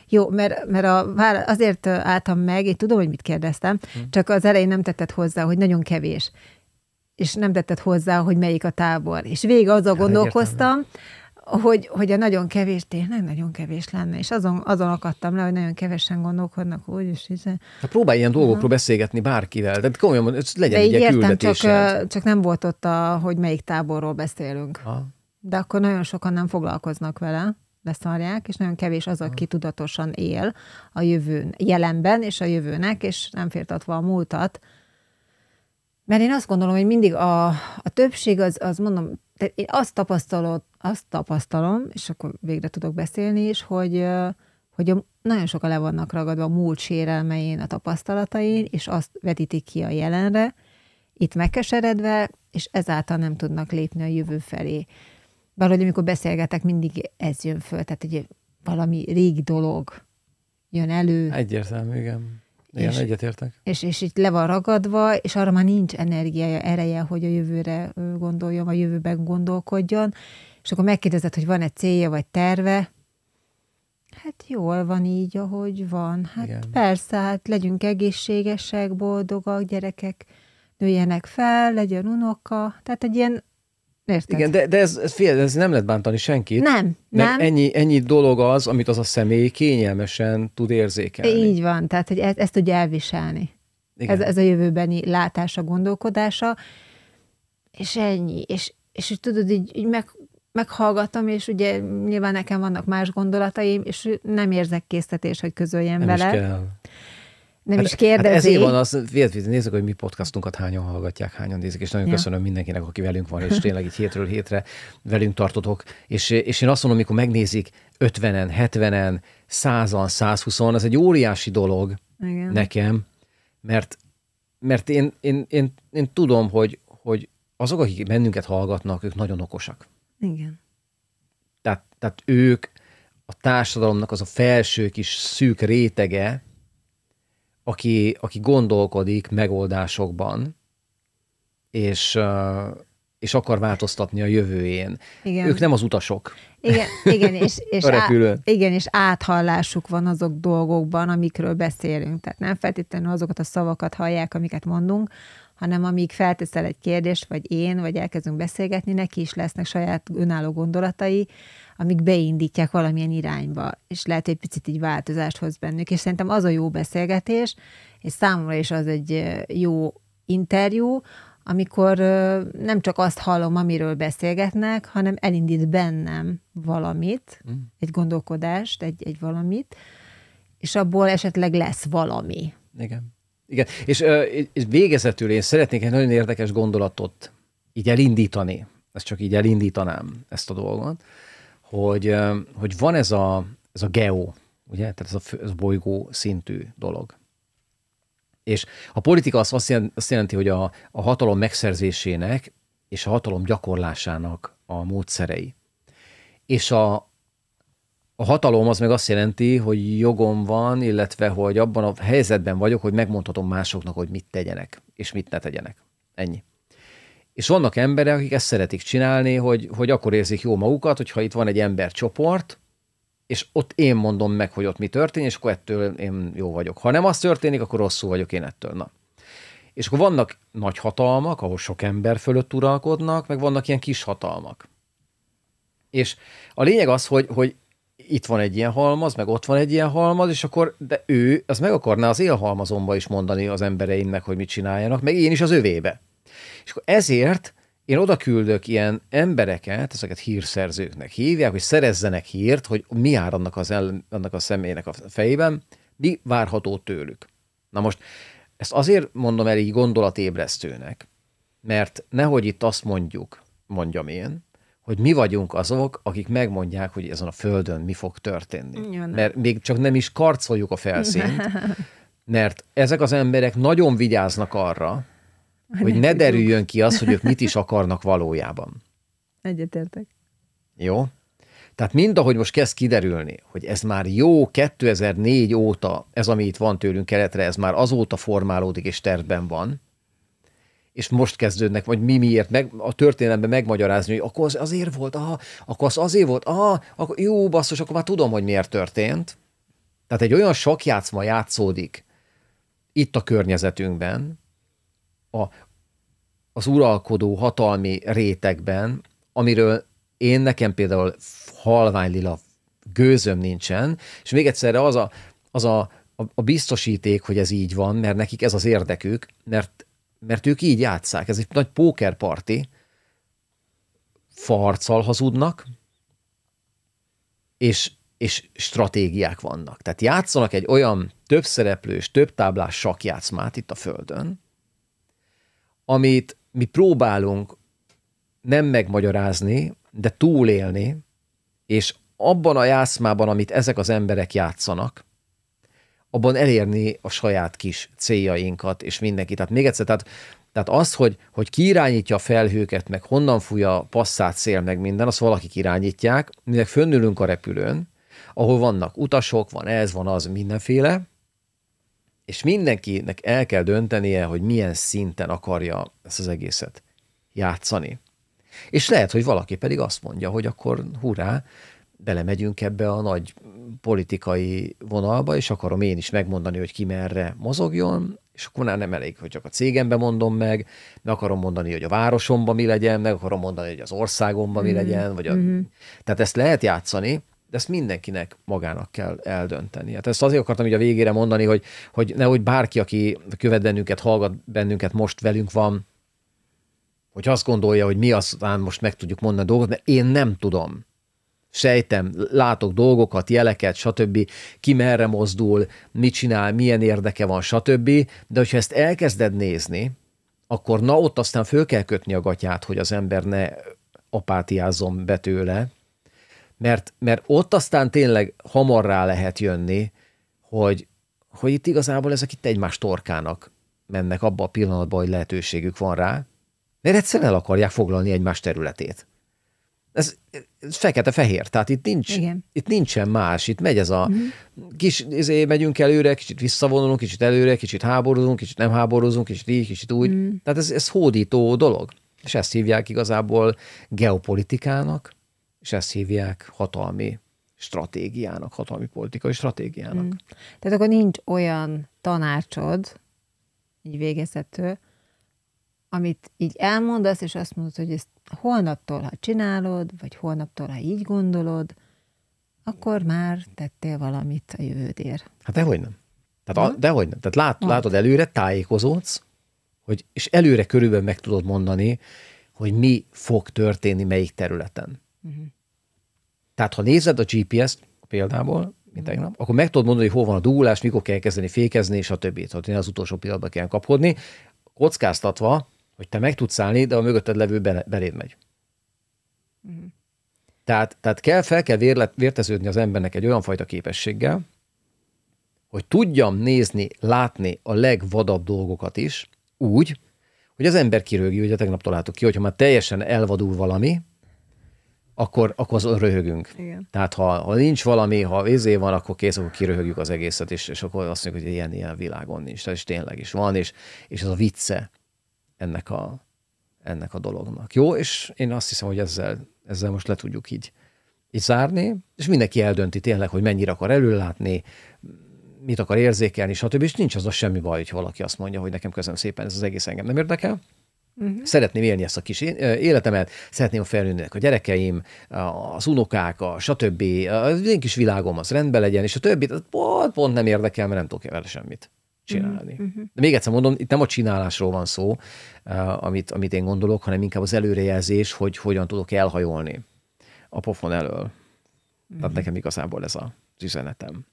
S2: Jó, mert, mert a, azért álltam meg, én tudom, hogy mit kérdeztem,
S1: Hm.
S2: csak az elején nem tetted hozzá, hogy nagyon kevés. És nem tetted hozzá, hogy melyik a tábor. És végig azzal
S1: Ja,
S2: gondolkoztam, hogy, hogy a nagyon kevés tényleg nagyon kevés lenne. És azon, azon akadtam le, hogy nagyon kevesen gondolkodnak úgy, és hiszen...
S1: Hát próbálj ilyen dolgokról beszélgetni bárkivel. Tehát komolyan, mondom, legyen
S2: De
S1: egy
S2: értem, csak,
S1: küldetésed.
S2: csak nem volt ott, a, hogy melyik táborról beszélünk.
S1: Ha.
S2: De akkor nagyon sokan nem foglalkoznak vele, leszarják, és nagyon kevés az, aki tudatosan él a jövőn, jelenben és a jövőnek, és nem féltatva a múltat. Mert én azt gondolom, hogy mindig a, a többség az, az mondom, tehát én azt tapasztalom, azt tapasztalom, és akkor végre tudok beszélni is, hogy, hogy a, nagyon sokan le vannak ragadva a múlt sérelmein, a tapasztalatain, és azt vetítik ki a jelenre, itt megkeseredve, és ezáltal nem tudnak lépni a jövő felé. Valahogy amikor beszélgetek, mindig ez jön föl, tehát egy valami régi dolog jön elő,
S1: Egyértelmű, igen. Igen,
S2: és,
S1: egyetértek.
S2: és, és itt le van ragadva, és arra már nincs energiája, ereje, hogy a jövőre gondoljon, vagy jövőben gondolkodjon, és akkor megkérdezed, hogy van-e célja, vagy terve, Hát jól van így, ahogy van. Hát
S1: Igen.
S2: persze, hát legyünk egészségesek, boldogak, gyerekek nőjenek fel, legyen unoka. Tehát egy ilyen, érted?
S1: Igen, de, de ez, ez, fél, ez nem lehet bántani senkit.
S2: Nem,
S1: Mert
S2: nem.
S1: Ennyi, ennyi dolog az, amit az a személy kényelmesen tud érzékelni.
S2: Így van, tehát hogy ezt, ezt tudja elviselni.
S1: Igen.
S2: Ez, ez a jövőbeni látása, gondolkodása, és ennyi. És, és hogy tudod, így, így meg, meghallgatom, és ugye nyilván nekem vannak más gondolataim, és nem érzek késztetés, hogy közöljem
S1: nem
S2: vele.
S1: is kell.
S2: Nem
S1: Hát-
S2: is kérdezi.
S1: Hát ezért van az, nézzük, hogy mi podcastunkat hányan hallgatják, hányan nézik, és nagyon
S2: Ja.
S1: köszönöm mindenkinek, aki velünk van, és tényleg így hétről hétre velünk tartotok. És, és én azt mondom, amikor megnézik 50-en, 70-en, 100-an, 120-an, ez egy óriási dolog
S2: Igen.
S1: nekem, mert, mert én, én, én, én tudom, hogy, hogy azok, akik bennünket hallgatnak, ők nagyon okosak.
S2: Igen.
S1: Tehát, tehát ők a társadalomnak az a felső kis szűk rétege, aki, aki gondolkodik megoldásokban, és, és akar változtatni a jövőjén.
S2: Igen.
S1: Ők nem az utasok.
S2: Igen, igen, és, és, á, igen, és áthallásuk van azok dolgokban, amikről beszélünk. Tehát nem feltétlenül azokat a szavakat hallják, amiket mondunk, hanem amíg felteszel egy kérdést, vagy én, vagy elkezdünk beszélgetni, neki is lesznek saját önálló gondolatai, amik beindítják valamilyen irányba, és lehet, hogy egy picit így változást hoz bennük. És szerintem az a jó beszélgetés, és számomra is az egy jó interjú, amikor nem csak azt hallom, amiről beszélgetnek, hanem elindít bennem valamit, mm. egy gondolkodást, egy, egy valamit, és abból esetleg lesz valami.
S1: Igen. Igen. És, és végezetül én szeretnék egy nagyon érdekes gondolatot így elindítani. Ezt csak így elindítanám, ezt a dolgot, hogy, hogy van ez a, ez a geo, ugye? Tehát ez a, ez a bolygó szintű dolog. És a politika az azt jelenti hogy a, a hatalom megszerzésének és a hatalom gyakorlásának a módszerei. És a, a hatalom az meg azt jelenti, hogy jogom van, illetve hogy abban a helyzetben vagyok, hogy megmondhatom másoknak, hogy mit tegyenek, és mit ne tegyenek. Ennyi. És vannak emberek, akik ezt szeretik csinálni, hogy, hogy akkor érzik jó magukat, hogyha itt van egy embercsoport, és ott én mondom meg, hogy ott mi történik, és akkor ettől én jó vagyok. Ha nem az történik, akkor rosszul vagyok én ettől. Na. És akkor vannak nagy hatalmak, ahol sok ember fölött uralkodnak, meg vannak ilyen kis hatalmak. És a lényeg az, hogy, hogy itt van egy ilyen halmaz, meg ott van egy ilyen halmaz, és akkor, de ő, az meg akarná az élhalmazomba is mondani az embereimnek, hogy mit csináljanak, meg én is az övébe. És akkor ezért én oda küldök ilyen embereket, ezeket hírszerzőknek hívják, hogy szerezzenek hírt, hogy mi jár annak, az ellen, annak a személynek a fejében, mi várható tőlük. Na most ezt azért mondom el így gondolatébresztőnek, mert nehogy itt azt mondjuk, mondjam én, hogy mi vagyunk azok, akik megmondják, hogy ezen a földön mi fog történni.
S2: Nem.
S1: mert még csak nem is karcoljuk a felszínt, mert ezek az emberek nagyon vigyáznak arra, hogy ne derüljön ki az, hogy ők mit is akarnak valójában.
S2: Egyetértek.
S1: Jó? Tehát mind ahogy most kezd kiderülni, hogy ez már jó 2004 óta, ez ami itt van tőlünk keletre, ez már azóta formálódik és tervben van, és most kezdődnek, vagy mi miért meg, a történelemben megmagyarázni, hogy akkor az azért volt, aha, akkor az azért volt, aha, akkor jó basszus, akkor már tudom, hogy miért történt. Tehát egy olyan sok játszma játszódik itt a környezetünkben, a, az uralkodó hatalmi rétegben, amiről én nekem például halvány lila gőzöm nincsen, és még egyszerre az a, az a, a, a biztosíték, hogy ez így van, mert nekik ez az érdekük, mert, mert ők így játszák. Ez egy nagy pókerparti, farccal hazudnak, és, és stratégiák vannak. Tehát játszanak egy olyan több szereplős, több táblás sakjátszmát itt a Földön, amit mi próbálunk nem megmagyarázni, de túlélni, és abban a játszmában, amit ezek az emberek játszanak, abban elérni a saját kis céljainkat, és mindenki. Tehát még egyszer, tehát, tehát az, hogy, hogy ki irányítja a felhőket, meg honnan fúj a passzát szél, meg minden, azt valakik irányítják, mi meg fönnülünk a repülőn, ahol vannak utasok, van ez, van az, mindenféle, és mindenkinek el kell döntenie, hogy milyen szinten akarja ezt az egészet játszani. És lehet, hogy valaki pedig azt mondja, hogy akkor hurrá, belemegyünk ebbe a nagy politikai vonalba, és akarom én is megmondani, hogy ki merre mozogjon, és akkor már nem elég, hogy csak a cégembe mondom meg, meg akarom mondani, hogy a városomban mi legyen, meg akarom mondani, hogy az országomban mi mm. legyen, vagy a... Mm-hmm. Tehát ezt lehet játszani, de ezt mindenkinek magának kell eldönteni. Hát ezt azért akartam így a végére mondani, hogy, hogy nehogy bárki, aki követ bennünket, hallgat bennünket, most velünk van, hogy azt gondolja, hogy mi aztán most meg tudjuk mondani a dolgot, mert én nem tudom. Sejtem, látok dolgokat, jeleket, stb. Ki merre mozdul, mit csinál, milyen érdeke van, stb. De hogyha ezt elkezded nézni, akkor na ott aztán föl kell kötni a gatyát, hogy az ember ne apátiázzon be tőle, mert, mert ott aztán tényleg hamar rá lehet jönni, hogy, hogy itt igazából ezek itt egymás torkának mennek abba a pillanatban, hogy lehetőségük van rá, mert egyszerűen el akarják foglalni egymás területét. Ez, ez fekete-fehér, tehát itt, nincs, Igen. itt nincsen más, itt megy ez a uh-huh. kis, izé, megyünk előre, kicsit visszavonulunk, kicsit előre, kicsit háborúzunk, kicsit nem háborúzunk, kicsit így, kicsit úgy. Uh-huh. Tehát ez, ez hódító dolog. És ezt hívják igazából geopolitikának, és ezt hívják hatalmi stratégiának, hatalmi politikai stratégiának. Mm.
S2: Tehát akkor nincs olyan tanácsod, így végezető, amit így elmondasz, és azt mondod, hogy ezt holnaptól, ha csinálod, vagy holnaptól, ha így gondolod, akkor már tettél valamit a jövődér.
S1: Hát dehogy nem. Tehát, a, dehogy nem. Tehát lát, látod előre, tájékozódsz, hogy, és előre körülbelül meg tudod mondani, hogy mi fog történni melyik területen. Uh-huh. Tehát, ha nézed a GPS-t példából, mint tegnap, akkor meg tudod mondani, hogy hol van a dugulás, mikor kell kezdeni fékezni, és a többit. Tehát az utolsó pillanatban kell kapkodni, kockáztatva, hogy te meg tudsz állni, de a mögötted levő beléd megy. Uh-huh. Tehát, tehát kell, fel kell vérlet, vérteződni az embernek egy olyan fajta képességgel, hogy tudjam nézni, látni a legvadabb dolgokat is, úgy, hogy az ember kirögi, ugye tegnap találtuk ki, hogyha már teljesen elvadul valami, akkor, akkor az röhögünk. Igen. Tehát ha, ha nincs valami, ha vízé van, akkor kész, akkor kiröhögjük az egészet, és, és akkor azt mondjuk, hogy ilyen, ilyen világon nincs. És tényleg is van, és, és ez a vicce ennek a, ennek a dolognak. Jó, és én azt hiszem, hogy ezzel, ezzel most le tudjuk így, így zárni, és mindenki eldönti tényleg, hogy mennyire akar előlátni, mit akar érzékelni, stb. És nincs az a semmi baj, hogy valaki azt mondja, hogy nekem köszönöm szépen, ez az egész engem nem érdekel, Uh-huh. Szeretném élni ezt a kis életemet, szeretném felnőnek a gyerekeim, az unokák, a stb. Az én kis világom az rendben legyen, és a többi pont, pont nem érdekel, mert nem tudok vele semmit csinálni. Uh-huh. De még egyszer mondom, itt nem a csinálásról van szó, amit, amit én gondolok, hanem inkább az előrejelzés, hogy hogyan tudok elhajolni a pofon elől. Uh-huh. Tehát nekem igazából ez az üzenetem.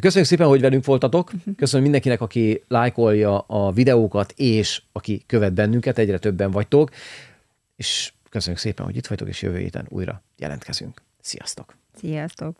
S1: Köszönjük szépen, hogy velünk voltatok. Köszönöm mindenkinek, aki lájkolja a videókat, és aki követ bennünket, egyre többen vagytok. És köszönjük szépen, hogy itt vagytok, és jövő héten újra jelentkezünk. Sziasztok!
S2: Sziasztok!